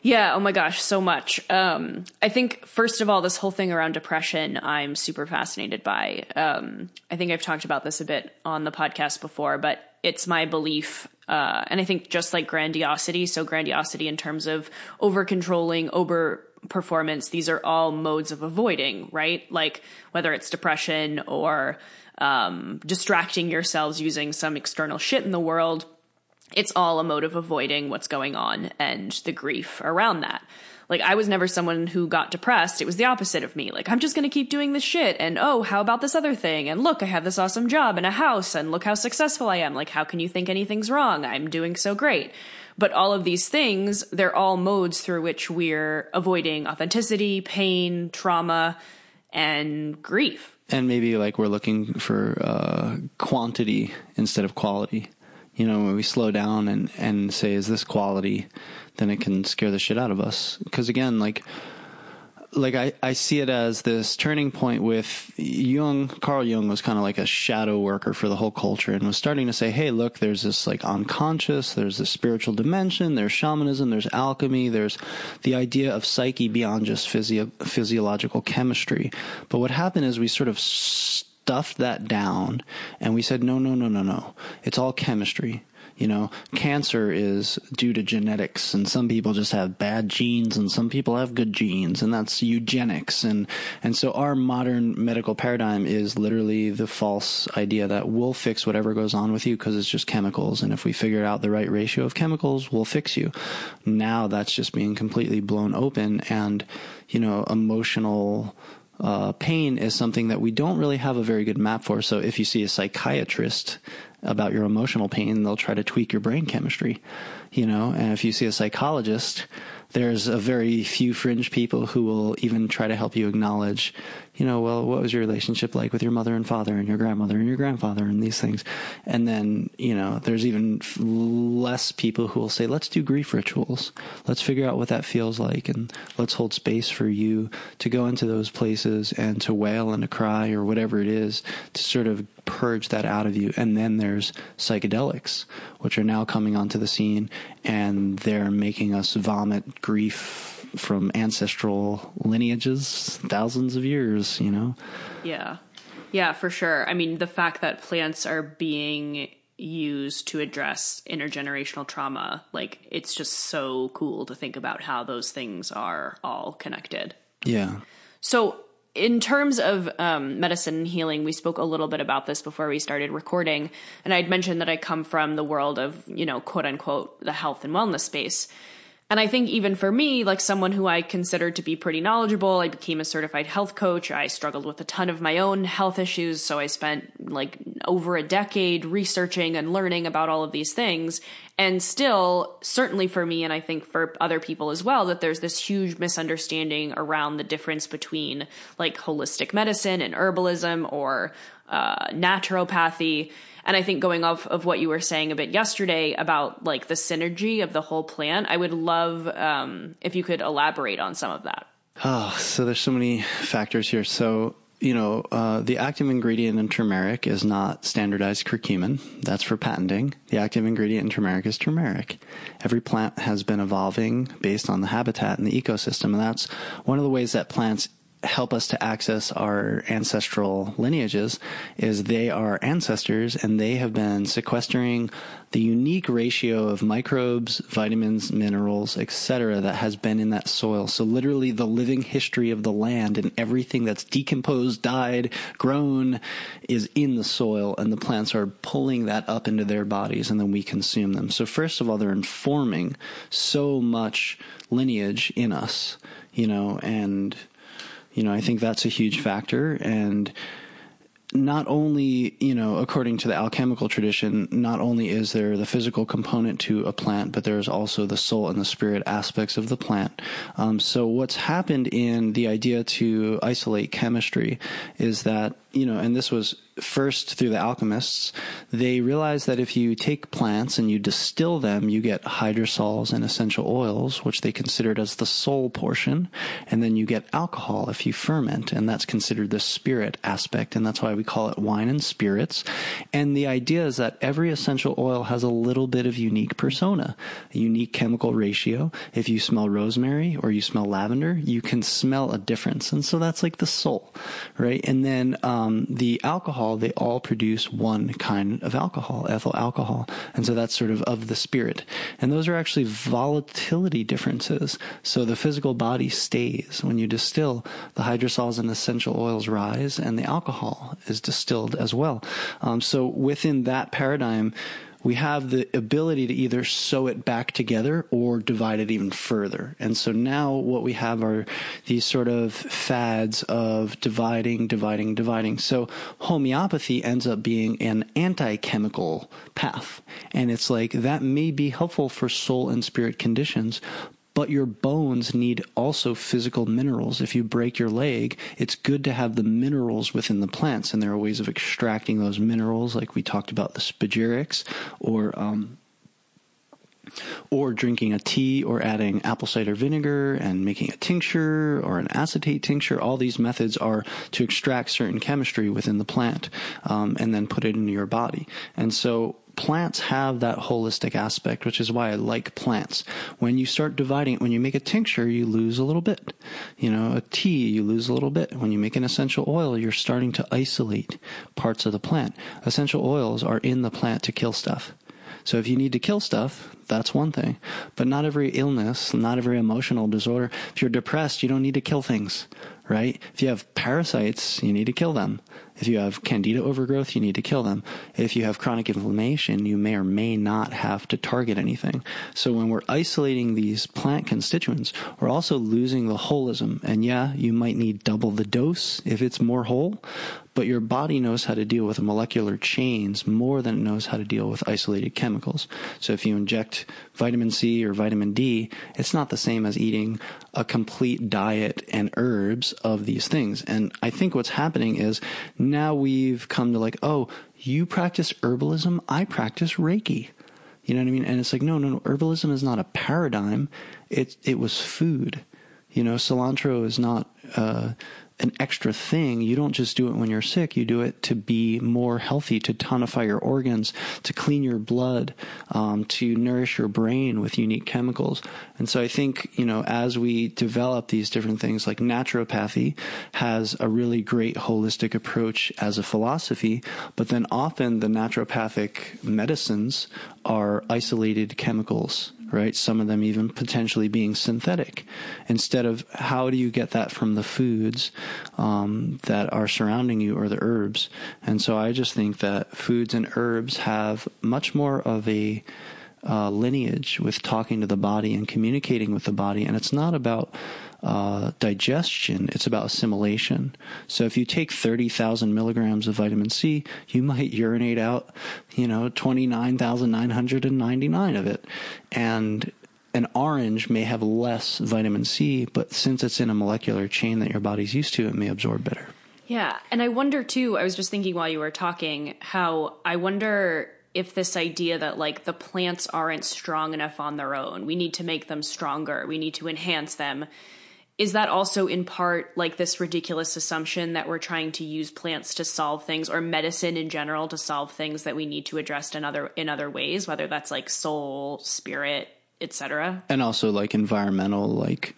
[SPEAKER 1] yeah, oh my gosh, so much. Um, I think, first of all, this whole thing around depression, I'm super fascinated by. Um, I think I've talked about this a bit on the podcast before, but it's my belief. Uh, and I think just like grandiosity, so grandiosity in terms of over controlling, over performance, these are all modes of avoiding, right? Like whether it's depression or um, distracting yourselves using some external shit in the world it's all a mode of avoiding what's going on and the grief around that. Like I was never someone who got depressed. It was the opposite of me. Like I'm just going to keep doing this shit and oh, how about this other thing? And look, I have this awesome job and a house and look how successful I am. Like how can you think anything's wrong? I'm doing so great. But all of these things, they're all modes through which we're avoiding authenticity, pain, trauma, and grief.
[SPEAKER 2] And maybe like we're looking for uh, quantity instead of quality you know, when we slow down and, and say, is this quality, then it can scare the shit out of us. Cause again, like, like I, I see it as this turning point with Jung. Carl Jung was kind of like a shadow worker for the whole culture and was starting to say, hey, look, there's this like unconscious, there's this spiritual dimension, there's shamanism, there's alchemy, there's the idea of psyche beyond just physio- physiological chemistry. But what happened is we sort of stuffed that down and we said, no, no, no, no, no. It's all chemistry. You know, cancer is due to genetics and some people just have bad genes and some people have good genes and that's eugenics. And, and so our modern medical paradigm is literally the false idea that we'll fix whatever goes on with you because it's just chemicals. And if we figure out the right ratio of chemicals, we'll fix you. Now that's just being completely blown open and, you know, emotional, uh, pain is something that we don't really have a very good map for. So if you see a psychiatrist about your emotional pain, they'll try to tweak your brain chemistry, you know, and if you see a psychologist, there's a very few fringe people who will even try to help you acknowledge, you know, well, what was your relationship like with your mother and father and your grandmother and your grandfather and these things. And then, you know, there's even less people who will say, let's do grief rituals. Let's figure out what that feels like and let's hold space for you to go into those places and to wail and to cry or whatever it is to sort of purge that out of you. And then there's psychedelics, which are now coming onto the scene and they're making us vomit grief from ancestral lineages, thousands of years, you know?
[SPEAKER 1] Yeah. Yeah, for sure. I mean, the fact that plants are being used to address intergenerational trauma, like, it's just so cool to think about how those things are all connected.
[SPEAKER 2] Yeah.
[SPEAKER 1] So, in terms of um, medicine and healing, we spoke a little bit about this before we started recording. And I'd mentioned that I come from the world of, you know, quote unquote, the health and wellness space. And I think even for me, like someone who I considered to be pretty knowledgeable, I became a certified health coach. I struggled with a ton of my own health issues. So I spent like over a decade researching and learning about all of these things. And still, certainly for me, and I think for other people as well, that there's this huge misunderstanding around the difference between like holistic medicine and herbalism or uh, naturopathy. And I think going off of what you were saying a bit yesterday about like the synergy of the whole plant, I would love um, if you could elaborate on some of that.
[SPEAKER 2] Oh, so there's so many factors here. So you know, uh, the active ingredient in turmeric is not standardized curcumin. That's for patenting. The active ingredient in turmeric is turmeric. Every plant has been evolving based on the habitat and the ecosystem, and that's one of the ways that plants help us to access our ancestral lineages is they are ancestors and they have been sequestering the unique ratio of microbes, vitamins, minerals, etc. that has been in that soil. So literally the living history of the land and everything that's decomposed, died, grown is in the soil and the plants are pulling that up into their bodies and then we consume them. So first of all, they're informing so much lineage in us, you know, and you know, I think that's a huge factor. And not only, you know, according to the alchemical tradition, not only is there the physical component to a plant, but there's also the soul and the spirit aspects of the plant. Um, so what's happened in the idea to isolate chemistry is that you know, and this was first through the alchemists, they realized that if you take plants and you distill them, you get hydrosols and essential oils, which they considered as the soul portion. And then you get alcohol if you ferment, and that's considered the spirit aspect. And that's why we call it wine and spirits. And the idea is that every essential oil has a little bit of unique persona, a unique chemical ratio. If you smell rosemary or you smell lavender, you can smell a difference. And so that's like the soul, right? And then, um, the alcohol, they all produce one kind of alcohol, ethyl alcohol. And so that's sort of of the spirit. And those are actually volatility differences. So the physical body stays. When you distill, the hydrosols and essential oils rise and the alcohol is distilled as well. Um, so within that paradigm, we have the ability to either sew it back together or divide it even further. And so now what we have are these sort of fads of dividing, dividing, dividing. So homeopathy ends up being an anti-chemical path. And it's like that may be helpful for soul and spirit conditions, but your bones need also physical minerals. If you break your leg, it's good to have the minerals within the plants, and there are ways of extracting those minerals, like we talked about the spagyrics, or um, or drinking a tea or adding apple cider vinegar and making a tincture or an acetate tincture. All these methods are to extract certain chemistry within the plant um, and then put it into your body. And so plants have that holistic aspect, which is why I like plants. When you start dividing when you make a tincture, you lose a little bit. You know, a tea, you lose a little bit. When you make an essential oil, you're starting to isolate parts of the plant. Essential oils are in the plant to kill stuff. So if you need to kill stuff, that's one thing. But not every illness, not every emotional disorder. If you're depressed, you don't need to kill things, right? If you have parasites, you need to kill them. If you have candida overgrowth, you need to kill them. If you have chronic inflammation, you may or may not have to target anything. So when we're isolating these plant constituents, we're also losing the holism. And yeah, you might need double the dose if it's more whole, but your body knows how to deal with molecular chains more than it knows how to deal with isolated chemicals. So if you inject vitamin C or vitamin D, it's not the same as eating a complete diet and herbs of these things. And I think what's happening is now we've come to like, oh, you practice herbalism, I practice Reiki. You know what I mean? And it's like, no, no, no. Herbalism is not a paradigm. It it was food. You know, cilantro is not uh, an extra thing. You don't just do it when you're sick. You do it to be more healthy, to tonify your organs, to clean your blood, um, to nourish your brain with unique chemicals. And so I think, you know, as we develop these different things, like naturopathy has a really great holistic approach as a philosophy, but then often the naturopathic medicines are isolated chemicals right? Some of them even potentially being synthetic. Instead of how do you get that from the foods um, that are surrounding you or the herbs? And so I just think that foods and herbs have much more of a uh, lineage with talking to the body and communicating with the body, and it's not about uh, digestion, it's about assimilation. So if you take 30,000 milligrams of vitamin C, you might urinate out, you know, 29,999 of it. And an orange may have less vitamin C, but since it's in a molecular chain that your body's used to, it may absorb better.
[SPEAKER 1] Yeah. And I wonder too, I was just thinking while you were talking, how I wonder if this idea that like the plants aren't strong enough on their own, we need to make them stronger, we need to enhance them is that also in part like this ridiculous assumption that we're trying to use plants to solve things or medicine in general to solve things that we need to address in other in other ways whether that's like soul spirit etc
[SPEAKER 2] and also like environmental like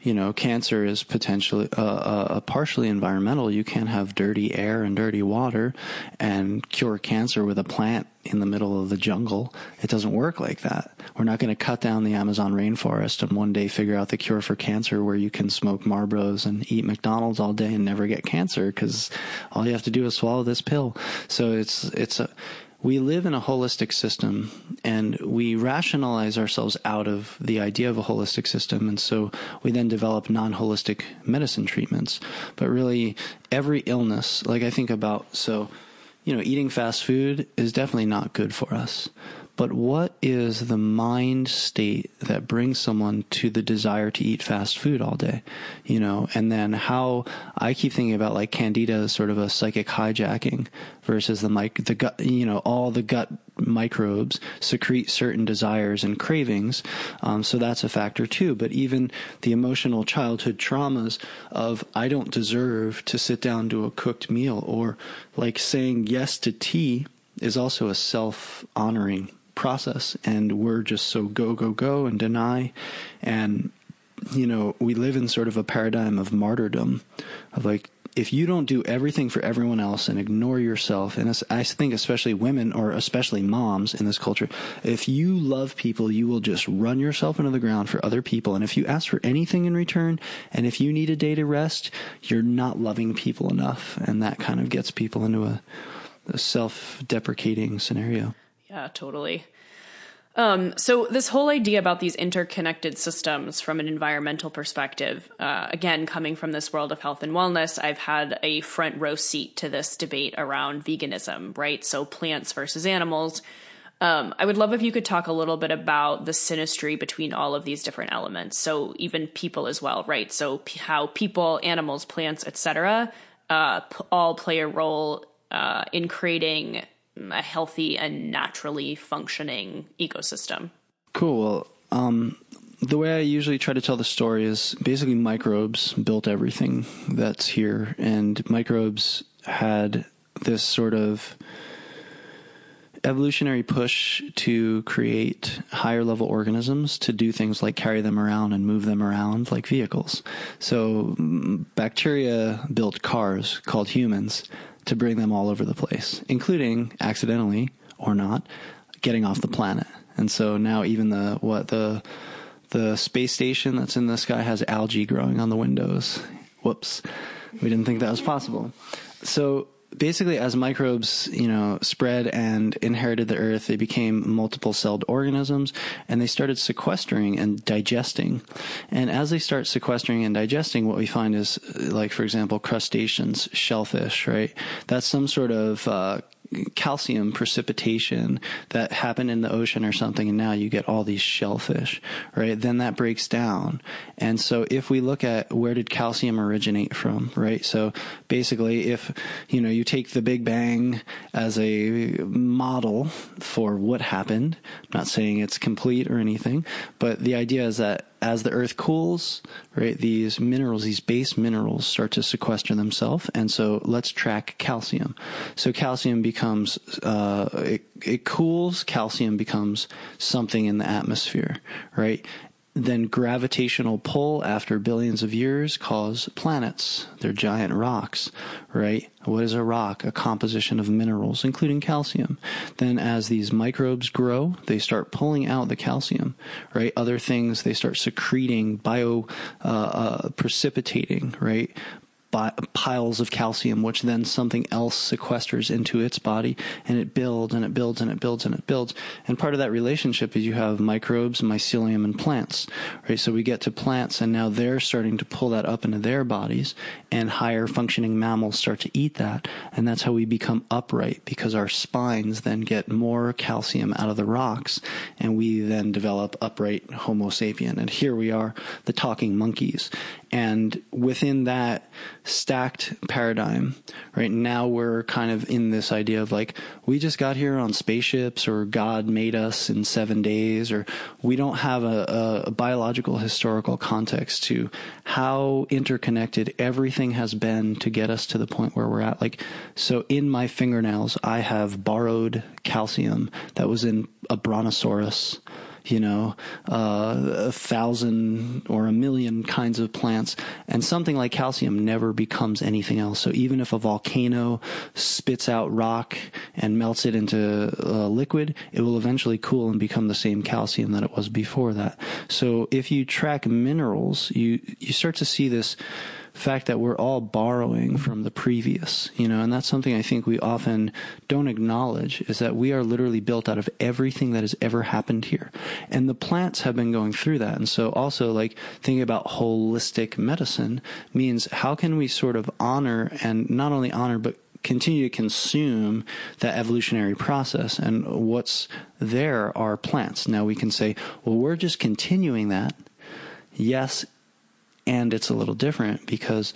[SPEAKER 2] you know, cancer is potentially uh, uh, partially environmental. You can't have dirty air and dirty water and cure cancer with a plant in the middle of the jungle. It doesn't work like that. We're not going to cut down the Amazon rainforest and one day figure out the cure for cancer where you can smoke Marlboros and eat McDonald's all day and never get cancer because all you have to do is swallow this pill. So it's, it's a, we live in a holistic system and we rationalize ourselves out of the idea of a holistic system. And so we then develop non holistic medicine treatments. But really, every illness, like I think about, so, you know, eating fast food is definitely not good for us. But what is the mind state that brings someone to the desire to eat fast food all day? You know, and then how I keep thinking about like candida sort of a psychic hijacking versus the mic, the gut, you know, all the gut microbes secrete certain desires and cravings. Um, so that's a factor too. But even the emotional childhood traumas of I don't deserve to sit down to a cooked meal or like saying yes to tea is also a self honoring process and we're just so go go go and deny and you know we live in sort of a paradigm of martyrdom of like if you don't do everything for everyone else and ignore yourself, and I think especially women or especially moms in this culture, if you love people, you will just run yourself into the ground for other people. And if you ask for anything in return, and if you need a day to rest, you're not loving people enough. And that kind of gets people into a, a self deprecating scenario.
[SPEAKER 1] Yeah, totally. Um, so this whole idea about these interconnected systems from an environmental perspective, uh, again, coming from this world of health and wellness, I've had a front row seat to this debate around veganism, right? So plants versus animals. Um, I would love if you could talk a little bit about the synastry between all of these different elements. So even people as well, right? So p- how people, animals, plants, etc., uh, p- all play a role uh, in creating a healthy and naturally functioning ecosystem.
[SPEAKER 2] Cool. Um, the way I usually try to tell the story is basically microbes built everything that's here, and microbes had this sort of evolutionary push to create higher level organisms to do things like carry them around and move them around like vehicles. So bacteria built cars called humans to bring them all over the place, including accidentally or not getting off the planet. And so now even the what the the space station that's in the sky has algae growing on the windows. Whoops. We didn't think that was possible. So basically, as microbes, you know, spread and inherited the earth, they became multiple celled organisms and they started sequestering and digesting. And as they start sequestering and digesting, what we find is, like, for example, crustaceans, shellfish, right? That's some sort of, uh, calcium precipitation that happened in the ocean or something and now you get all these shellfish right? Then that breaks down. And so if we look at where did calcium originate from right? So basically if you know you take the big bang as a model for what happened I'm not saying it's complete or anything but the idea is that as the earth cools, right, these minerals, these base minerals start to sequester themselves. And so let's track calcium. So calcium becomes, uh, it, it cools, calcium becomes something in the atmosphere, right? Then gravitational pull after billions of years cause planets. They're giant rocks, right? What is a rock? A composition of minerals, including calcium. Then as these microbes grow, they start pulling out the calcium, right? Other things, they start secreting, bio, uh, uh, precipitating, right? Piles of calcium, which then something else sequesters into its body, and it builds and it builds and it builds and it builds. And part of that relationship is you have microbes, mycelium, and plants, right? So we get to plants, and now they're starting to pull that up into their bodies, and higher functioning mammals start to eat that, and that's how we become upright because our spines then get more calcium out of the rocks, and we then develop upright Homo sapien. And here we are, the talking monkeys. And within that stacked paradigm, right now we're kind of in this idea of like, we just got here on spaceships or God made us in seven days, or we don't have a, a biological historical context to how interconnected everything has been to get us to the point where we're at. Like, so in my fingernails, I have borrowed calcium that was in a brontosaurus you know, uh, a thousand or a million kinds of plants, and something like calcium never becomes anything else. So even if a volcano spits out rock and melts it into uh, liquid, it will eventually cool and become the same calcium that it was before that. So if you track minerals, you you start to see this fact that we're all borrowing from the previous, you know, and that's something I think we often don't acknowledge is that we are literally built out of everything that has ever happened here. And the plants have been going through that. And so also like thinking about holistic medicine means how can we sort of honor and not only honor, but continue to consume that evolutionary process and what's there are plants. Now we can say, well, we're just continuing that. Yes, and it's a little different because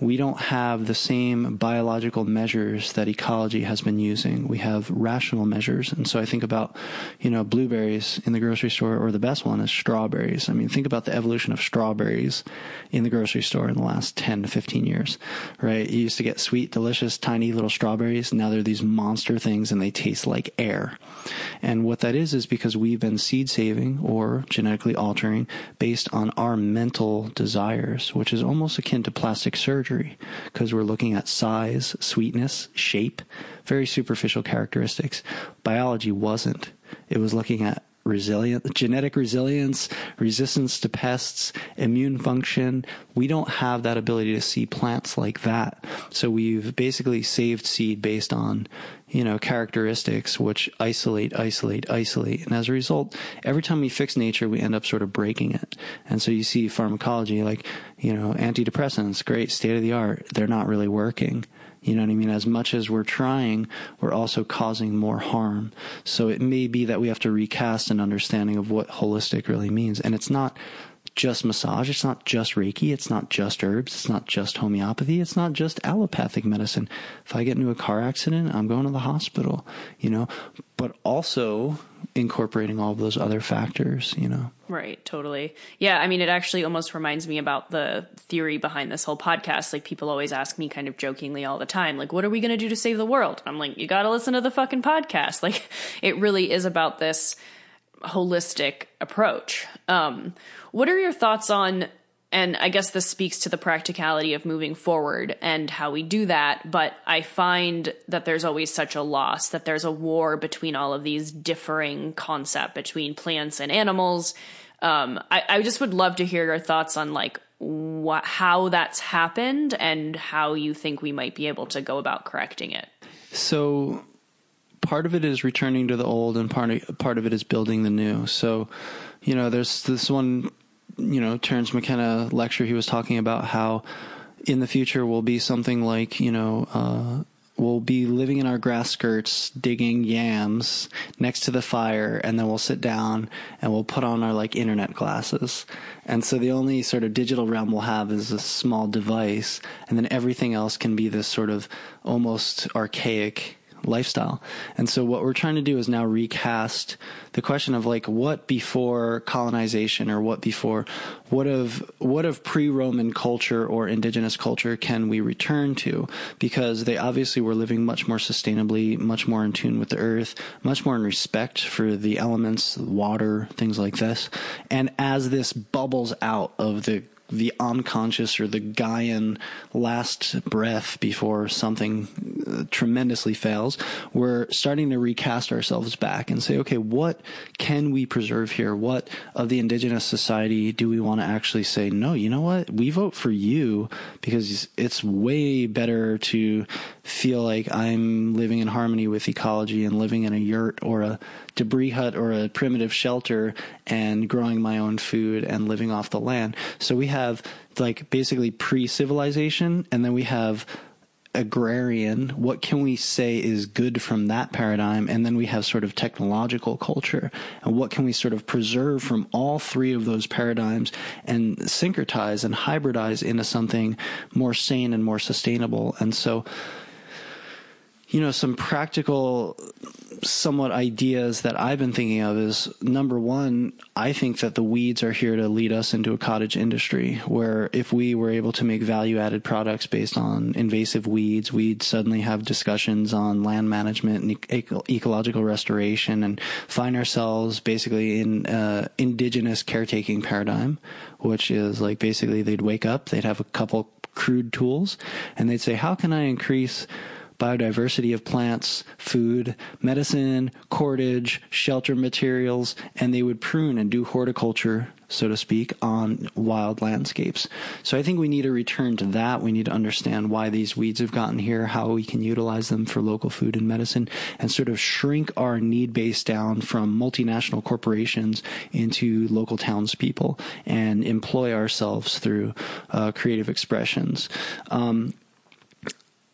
[SPEAKER 2] we don't have the same biological measures that ecology has been using. We have rational measures. And so I think about, you know, blueberries in the grocery store, or the best one is strawberries. I mean, think about the evolution of strawberries in the grocery store in the last 10 to 15 years, right? You used to get sweet, delicious, tiny little strawberries. Now they're these monster things and they taste like air. And what that is, is because we've been seed saving or genetically altering based on our mental desires, which is almost akin to plastic surgery surgery because we're looking at size, sweetness, shape, very superficial characteristics. Biology wasn't. It was looking at resilient genetic resilience, resistance to pests, immune function. We don't have that ability to see plants like that. So we've basically saved seed based on, you know, characteristics which isolate, isolate, isolate. And as a result, every time we fix nature, we end up sort of breaking it. And so you see pharmacology like, you know, antidepressants, great, state of the art. They're not really working. You know what I mean? As much as we're trying, we're also causing more harm. So it may be that we have to recast an understanding of what holistic really means. And it's not just massage. It's not just Reiki. It's not just herbs. It's not just homeopathy. It's not just allopathic medicine. If I get into a car accident, I'm going to the hospital, you know, but also incorporating all those other factors, you know.
[SPEAKER 1] Right, totally. Yeah, I mean, it actually almost reminds me about the theory behind this whole podcast. Like, people always ask me kind of jokingly all the time, like, what are we going to do to save the world? I'm like, you got to listen to the fucking podcast. Like, it really is about this holistic approach. Um, what are your thoughts on and I guess this speaks to the practicality of moving forward and how we do that. But I find that there's always such a loss, that there's a war between all of these differing concepts between plants and animals. Um, I, I just would love to hear your thoughts on like what how that's happened and how you think we might be able to go about correcting it.
[SPEAKER 2] So part of it is returning to the old and part of, part of it is building the new. So, you know, there's this one, you know, Terence McKenna lecture he was talking about how in the future will be something like, you know, uh, we'll be living in our grass skirts, digging yams next to the fire, and then we'll sit down and we'll put on our like internet glasses. And so the only sort of digital realm we'll have is a small device, and then everything else can be this sort of almost archaic lifestyle. And so what we're trying to do is now recast the question of like what before colonization or what before what of what of pre-Roman culture or indigenous culture can we return to because they obviously were living much more sustainably, much more in tune with the earth, much more in respect for the elements, water, things like this. And as this bubbles out of the the unconscious or the Gaian last breath before something uh, tremendously fails, we're starting to recast ourselves back and say, okay, what can we preserve here? What of the indigenous society do we want to actually say, no, you know what? We vote for you because it's way better to feel like I'm living in harmony with ecology and living in a yurt or a debris hut or a primitive shelter and growing my own food and living off the land. So we have like basically pre civilization and then we have agrarian what can we say is good from that paradigm? And then we have sort of technological culture. And what can we sort of preserve from all three of those paradigms and syncretize and hybridize into something more sane and more sustainable? And so you know some practical somewhat ideas that I've been thinking of is number one, I think that the weeds are here to lead us into a cottage industry where if we were able to make value added products based on invasive weeds, we'd suddenly have discussions on land management and eco- ecological restoration and find ourselves basically in uh, indigenous caretaking paradigm, which is like basically they'd wake up, they'd have a couple crude tools and they'd say, how can I increase biodiversity of plants, food, medicine, cordage, shelter materials, and they would prune and do horticulture, so to speak, on wild landscapes. So I think we need a return to that. We need to understand why these weeds have gotten here, how we can utilize them for local food and medicine, and sort of shrink our need base down from multinational corporations into local townspeople and employ ourselves through uh, creative expressions. Um,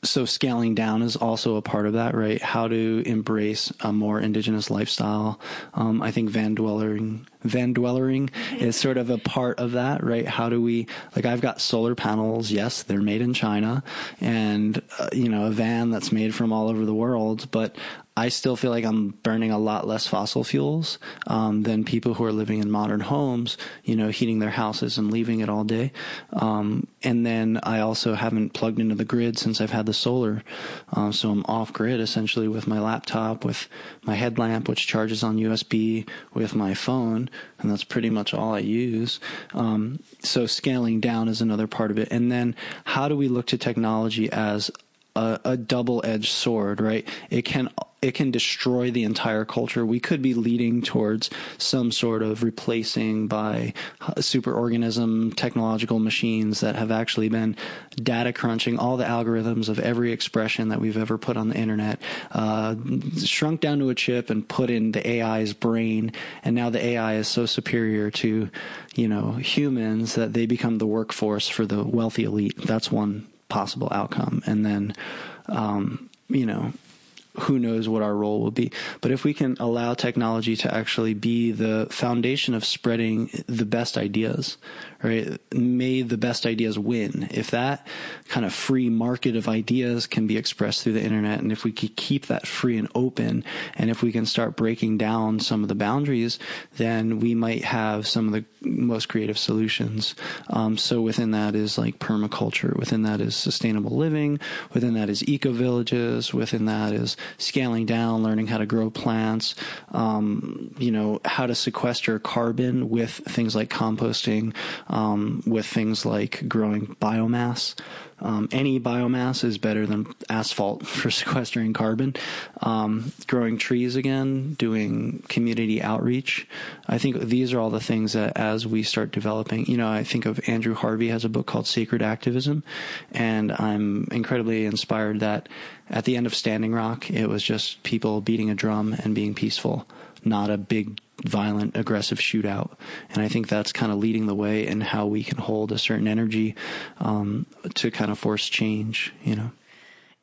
[SPEAKER 2] so scaling down is also a part of that, right? How to embrace a more indigenous lifestyle. Um, I think van dwellering, van dwellering is sort of a part of that, right? How do we, like, I've got solar panels. Yes, they're made in China and, uh, you know, a van that's made from all over the world, but I still feel like I'm burning a lot less fossil fuels um, than people who are living in modern homes, you know, heating their houses and leaving it all day. Um, and then I also haven't plugged into the grid since I've had the solar. Uh, so I'm off grid essentially with my laptop, with my headlamp, which charges on USB, with my phone, and that's pretty much all I use. Um, so scaling down is another part of it. And then how do we look to technology as a, a double-edged sword, right? It can it can destroy the entire culture. We could be leading towards some sort of replacing by superorganism technological machines that have actually been data crunching all the algorithms of every expression that we've ever put on the internet, uh, shrunk down to a chip and put in the AI's brain. And now the AI is so superior to, you know, humans that they become the workforce for the wealthy elite. That's one possible outcome. And then, um, you know, who knows what our role will be. But if we can allow technology to actually be the foundation of spreading the best ideas, right? May the best ideas win. If that kind of free market of ideas can be expressed through the internet, and if we can keep that free and open, and if we can start breaking down some of the boundaries, then we might have some of the most creative solutions. Um, so within that is like permaculture, within that is sustainable living, within that is eco villages, within that is scaling down, learning how to grow plants, um, you know, how to sequester carbon with things like composting, um, with things like growing biomass. Um, any biomass is better than asphalt for sequestering carbon. Um, growing trees again, doing community outreach. I think these are all the things that as we start developing, you know, I think of Andrew Harvey has a book called Sacred Activism, and I'm incredibly inspired that at the end of Standing Rock, it was just people beating a drum and being peaceful, not a big violent, aggressive shootout. And I think that's kind of leading the way in how we can hold a certain energy um, to kind of force change, you know.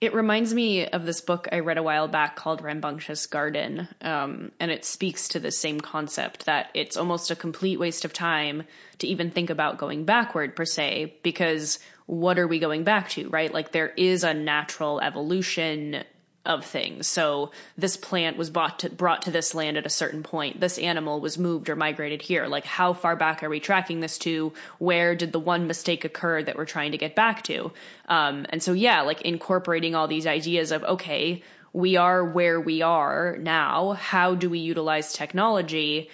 [SPEAKER 1] It reminds me of this book I read a while back called Rambunctious Garden. Um, and it speaks to the same concept that it's almost a complete waste of time to even think about going backward, per se, because what are we going back to, right? Like there is a natural evolution of things. So this plant was brought to, brought to this land at a certain point. This animal was moved or migrated here. Like how far back are we tracking this to? Where did the one mistake occur that we're trying to get back to? Um, and so yeah, like incorporating all these ideas of okay, we are where we are now. How do we utilize technology?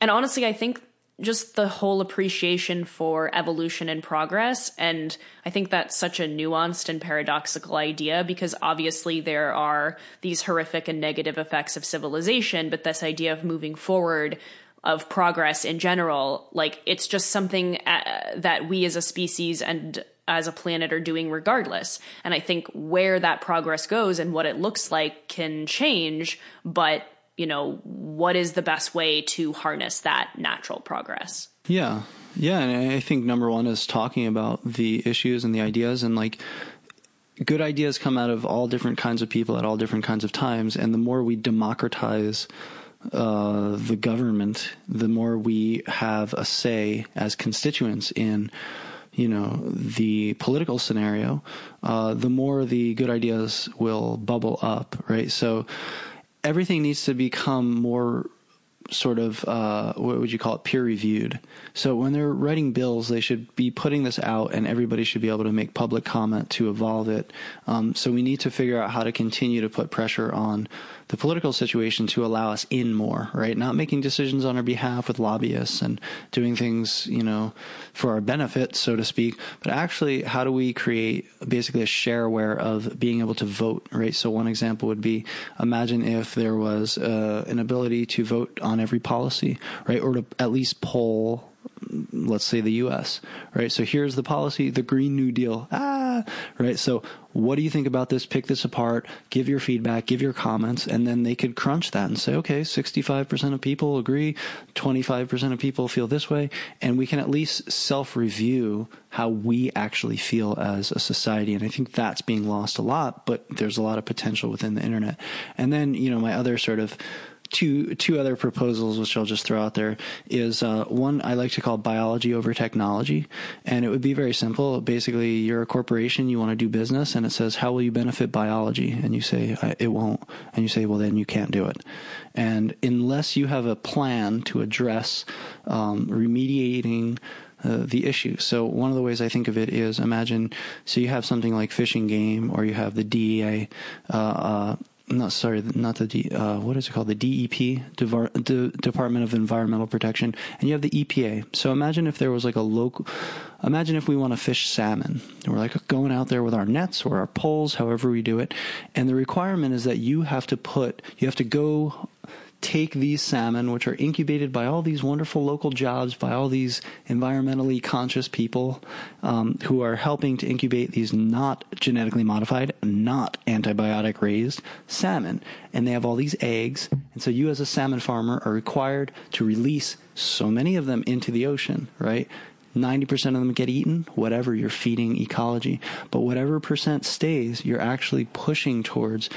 [SPEAKER 1] And honestly, I think just the whole appreciation for evolution and progress. And I think that's such a nuanced and paradoxical idea because obviously there are these horrific and negative effects of civilization, but this idea of moving forward, of progress in general, like it's just something uh, that we as a species and as a planet are doing regardless. And I think where that progress goes and what it looks like can change, but you know, what is the best way to harness that natural progress?
[SPEAKER 2] Yeah. Yeah. And I think number one is talking about the issues and the ideas and like, good ideas come out of all different kinds of people at all different kinds of times. And the more we democratize uh, the government, the more we have a say as constituents in, you know, the political scenario, uh, the more the good ideas will bubble up, right? So, everything needs to become more sort of uh, what would you call it? Peer reviewed. So when they're writing bills they should be putting this out and everybody should be able to make public comment to evolve it. Um, so we need to figure out how to continue to put pressure on the political situation to allow us in more, right? Not making decisions on our behalf with lobbyists and doing things, you know, for our benefit, so to speak, but actually, how do we create basically a shareware of being able to vote, right? So one example would be imagine if there was uh, an ability to vote on every policy, right? Or to at least poll let's say the US, right? So here's the policy, the Green New Deal. Ah, right? So what do you think about this? Pick this apart, give your feedback, give your comments, and then they could crunch that and say, okay, 65% of people agree, 25% of people feel this way, and we can at least self review how we actually feel as a society. And I think that's being lost a lot, but there's a lot of potential within the internet. And then, you know, my other sort of two two other proposals which I'll just throw out there is uh, one I like to call biology over technology, and it would be very simple. Basically, you're a corporation, you want to do business, and it says how will you benefit biology, and you say it won't, and you say well then you can't do it, and unless you have a plan to address um, remediating. Uh, the issue. So one of the ways I think of it is imagine so you have something like fishing Game or you have the DEA uh, uh not sorry, not the D, uh, what is it called? The DEP, Devar, De, Department of Environmental Protection, and you have the EPA. So imagine if there was like a local, imagine if we want to fish salmon. And we're like going out there with our nets or our poles, however we do it. And the requirement is that you have to put, you have to go take these salmon, which are incubated by all these wonderful local jobs, by all these environmentally conscious people um, who are helping to incubate these not genetically modified, not antibiotic raised salmon. And they have all these eggs. And so you, as a salmon farmer, are required to release so many of them into the ocean, right? 90% of them get eaten, whatever you're feeding ecology. But whatever percent stays, you're actually pushing towards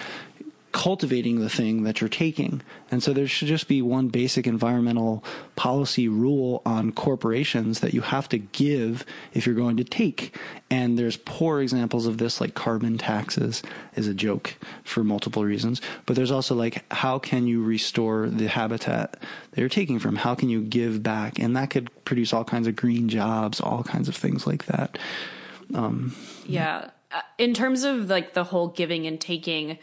[SPEAKER 2] cultivating the thing that you're taking. And so there should just be one basic environmental policy rule on corporations that you have to give if you're going to take. And there's poor examples of this, like carbon taxes is a joke for multiple reasons. But there's also like, how can you restore the habitat that you're taking from? How can you give back? And that could produce all kinds of green jobs, all kinds of things like that.
[SPEAKER 1] Um, yeah. Uh, in terms of like the whole giving and taking,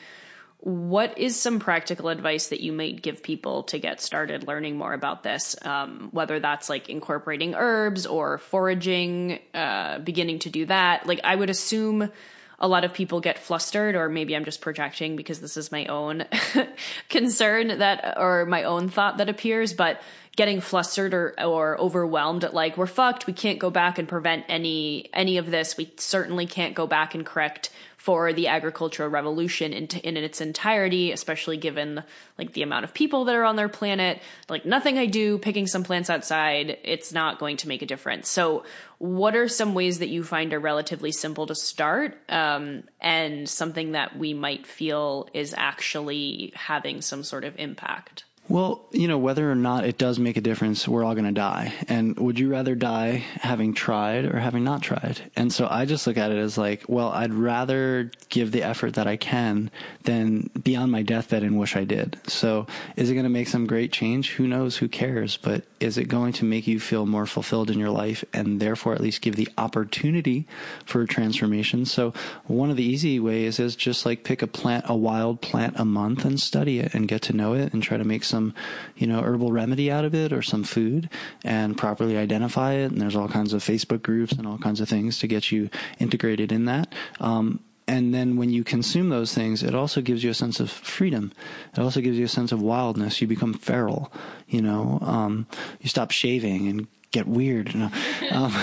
[SPEAKER 1] what is some practical advice that you might give people to get started learning more about this? Um, whether that's like incorporating herbs or foraging, uh, beginning to do that. Like, I would assume a lot of people get flustered, or maybe I'm just projecting because this is my own concern that, or my own thought that appears, but getting flustered or, or overwhelmed at like, we're fucked. We can't go back and prevent any, any of this. We certainly can't go back and correct for the agricultural revolution in, t- in its entirety, especially given like the amount of people that are on their planet. Like nothing I do, picking some plants outside, it's not going to make a difference. So, what are some ways that you find are relatively simple to start, um, and something that we might feel is actually having some sort of impact?
[SPEAKER 2] Well, you know, whether or not it does make a difference, we're all going to die. And would you rather die having tried or having not tried? And so I just look at it as like, well, I'd rather give the effort that I can than be on my deathbed and wish I did. So is it going to make some great change? Who knows? Who cares? But is it going to make you feel more fulfilled in your life and therefore at least give the opportunity for transformation? So one of the easy ways is just like pick a plant, a wild plant a month and study it and get to know it and try to make some you know, herbal remedy out of it or some food and properly identify it. And there's all kinds of Facebook groups and all kinds of things to get you integrated in that. Um, and then when you consume those things, it also gives you a sense of freedom. It also gives you a sense of wildness. You become feral, you know, um, you stop shaving and get weird. You know? Um,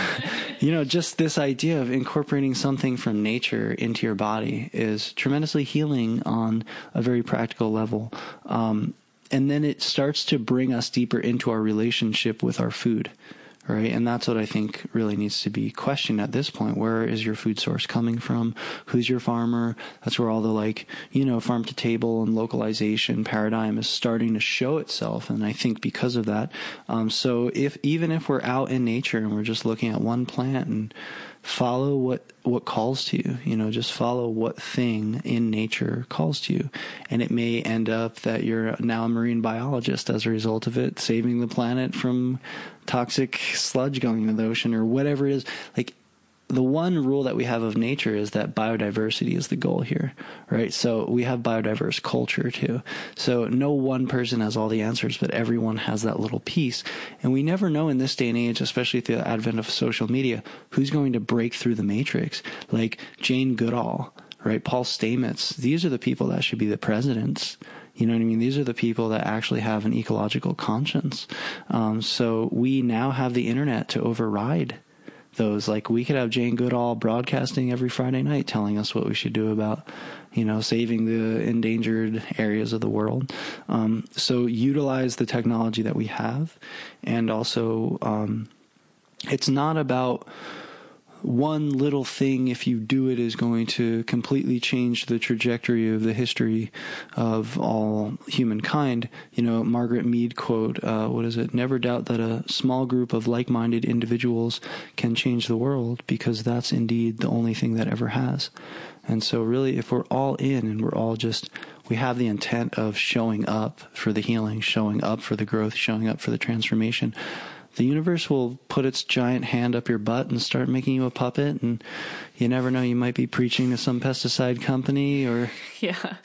[SPEAKER 2] you know, just this idea of incorporating something from nature into your body is tremendously healing on a very practical level. Um, and then it starts to bring us deeper into our relationship with our food right? And that's what I think really needs to be questioned at this point. Where is your food source coming from? Who's your farmer? That's where all the like, you know, farm to table and localization paradigm is starting to show itself. And I think because of that, um, so if, even if we're out in nature and we're just looking at one plant and follow what what calls to you you know just follow what thing in nature calls to you. And it may end up that you're now a marine biologist as a result of it saving the planet from toxic sludge going into the ocean or whatever it is. Like the one rule that we have of nature is that biodiversity is the goal here, right? So we have biodiverse culture too. So no one person has all the answers, but everyone has that little piece. And we never know in this day and age, especially through the advent of social media, who's going to break through the matrix. Like Jane Goodall, right? Paul Stamets. These are the people that should be the presidents. You know what I mean? These are the people that actually have an ecological conscience. Um, so we now have the internet to override those. Like we could have Jane Goodall broadcasting every Friday night telling us what we should do about, you know, saving the endangered areas of the world. Um, so utilize the technology that we have, and also, um, it's not about one little thing, if you do it, is going to completely change the trajectory of the history of all humankind. You know, Margaret Mead quote, uh, what is it? Never doubt that a small group of like minded individuals can change the world because that's indeed the only thing that ever has. And so, really, if we're all in and we're all just, we have the intent of showing up for the healing, showing up for the growth, showing up for the transformation the universe will put its giant hand up your butt and start making you a puppet and you never know you might be preaching to some pesticide company or
[SPEAKER 1] yeah.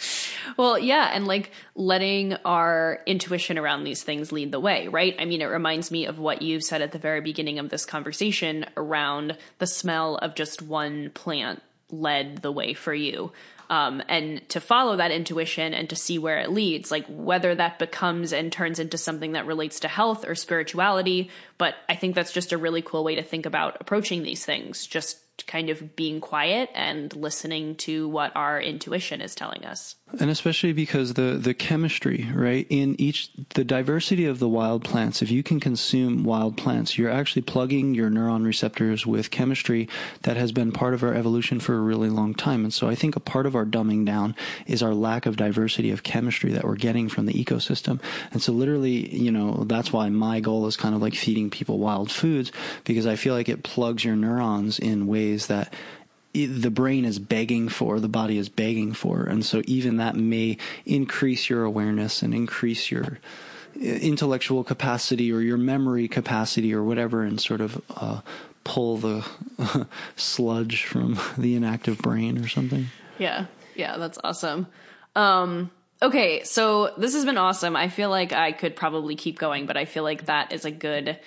[SPEAKER 1] Well yeah and like letting our intuition around these things lead the way right? I mean it reminds me of what you've said at the very beginning of this conversation around the smell of just one plant led the way for you um, and to follow that intuition and to see where it leads, like whether that becomes and turns into something that relates to health or spirituality. But I think that's just a really cool way to think about approaching these things. Just kind of being quiet and listening to what our intuition is telling us.
[SPEAKER 2] And especially because the, the chemistry, right? In each, the diversity of the wild plants, if you can consume wild plants, you're actually plugging your neuron receptors with chemistry that has been part of our evolution for a really long time. And so I think a part of our dumbing down is our lack of diversity of chemistry that we're getting from the ecosystem. And so literally, you know, that's why my goal is kind of like feeding people wild foods because I feel like it plugs your neurons in ways that the brain is begging for, the body is begging for. And so even that may increase your awareness and increase your uh, intellectual capacity or your memory capacity or whatever and sort of uh, pull the sludge from the inactive brain or something.
[SPEAKER 1] Yeah. Yeah, that's awesome. Um, okay, so this has been awesome. I feel like I could probably keep going, but I feel like that is a good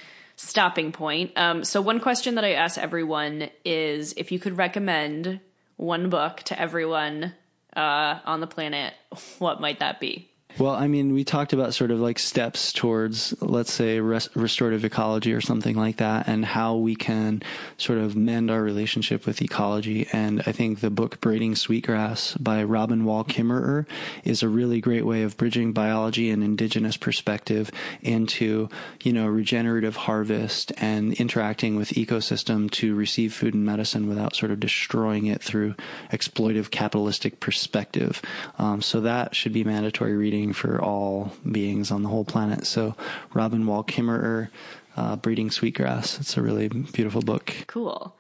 [SPEAKER 1] stopping point. Um, so one question that I ask everyone is if you could recommend one book to everyone uh, on the planet, what might that be?
[SPEAKER 2] Well, I mean, we talked about sort of like steps towards, let's say, res- restorative ecology or something like that, and how we can sort of mend our relationship with ecology. And I think the book Braiding Sweetgrass by Robin Wall Kimmerer is a really great way of bridging biology and indigenous perspective into, you know, regenerative harvest and interacting with ecosystem to receive food and medicine without sort of destroying it through exploitive capitalistic perspective. Um, so that should be mandatory reading for all beings on the whole planet. So Robin Wall Kimmerer, uh, Braiding Sweetgrass. It's a really beautiful book.
[SPEAKER 1] Cool.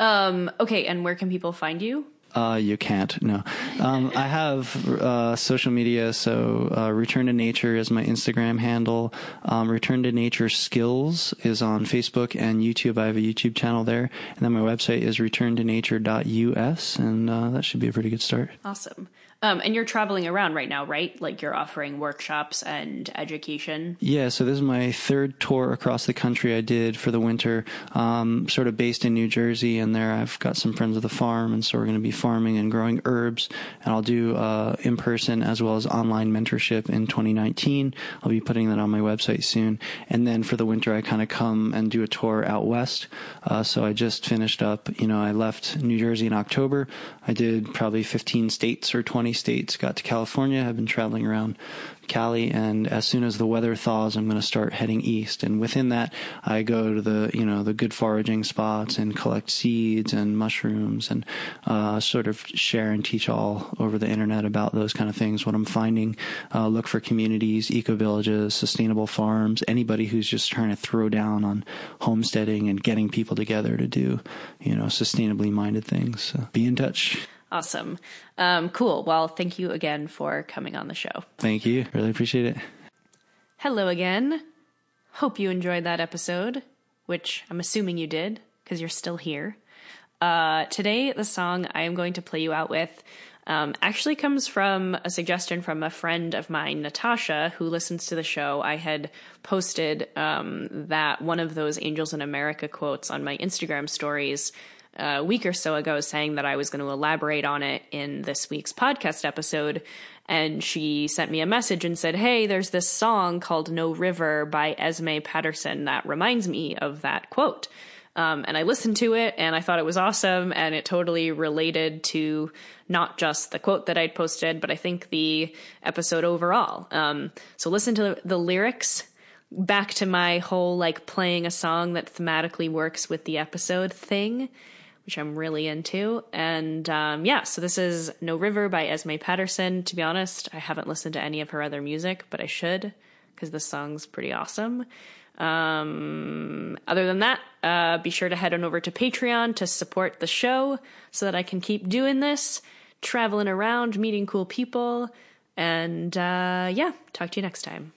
[SPEAKER 1] Um, okay, and where can people find you?
[SPEAKER 2] Uh, you can't. No, um, I have uh, social media. So uh, Return to Nature is my Instagram handle. Um, Return to Nature Skills is on Facebook and YouTube. I have a YouTube channel there, and then my website is returntonature.us, and uh, that should be a pretty good start.
[SPEAKER 1] Awesome. Um, and you're traveling around right now, right? Like you're offering workshops and education.
[SPEAKER 2] Yeah, so this is my third tour across the country I did for the winter, um, sort of based in New Jersey. And there I've got some friends of the farm, and so we're going to be farming and growing herbs. And I'll do uh, in person as well as online mentorship in 2019. I'll be putting that on my website soon. And then for the winter, I kind of come and do a tour out west. Uh, so I just finished up, you know, I left New Jersey in October. I did probably 15 states or 20 states, got to California. I've been traveling around Cali, and as soon as the weather thaws, I'm going to start heading east. And within that, I go to the you know the good foraging spots and collect seeds and mushrooms and uh, sort of share and teach all over the internet about those kind of things. What I'm finding, uh, look for communities, eco villages, sustainable farms, anybody who's just trying to throw down on homesteading and getting people together to do you know sustainably minded things. So be in touch.
[SPEAKER 1] Awesome. Um, cool. Well, thank you again for coming on the show.
[SPEAKER 2] Thank you. Really appreciate it.
[SPEAKER 1] Hello again. Hope you enjoyed that episode, which I'm assuming you did because you're still here. Uh, today, the song I am going to play you out with um, actually comes from a suggestion from a friend of mine, Natasha, who listens to the show. I had posted um, that one of those Angels in America quotes on my Instagram stories a week or so ago saying that I was going to elaborate on it in this week's podcast episode. And she sent me a message and said, Hey, there's this song called No River by Esme Patterson that reminds me of that quote. Um, and I listened to it and I thought it was awesome and it totally related to not just the quote that I'd posted, but I think the episode overall. Um, so listen to the, the lyrics back to my whole like playing a song that thematically works with the episode thing which I'm really into. And um, yeah, so this is No River by Esme Patterson. To be honest, I haven't listened to any of her other music, but I should because this song's pretty awesome. Um, other than that, uh, be sure to head on over to Patreon to support the show so that I can keep doing this, traveling around, meeting cool people. And uh, yeah, talk to you next time.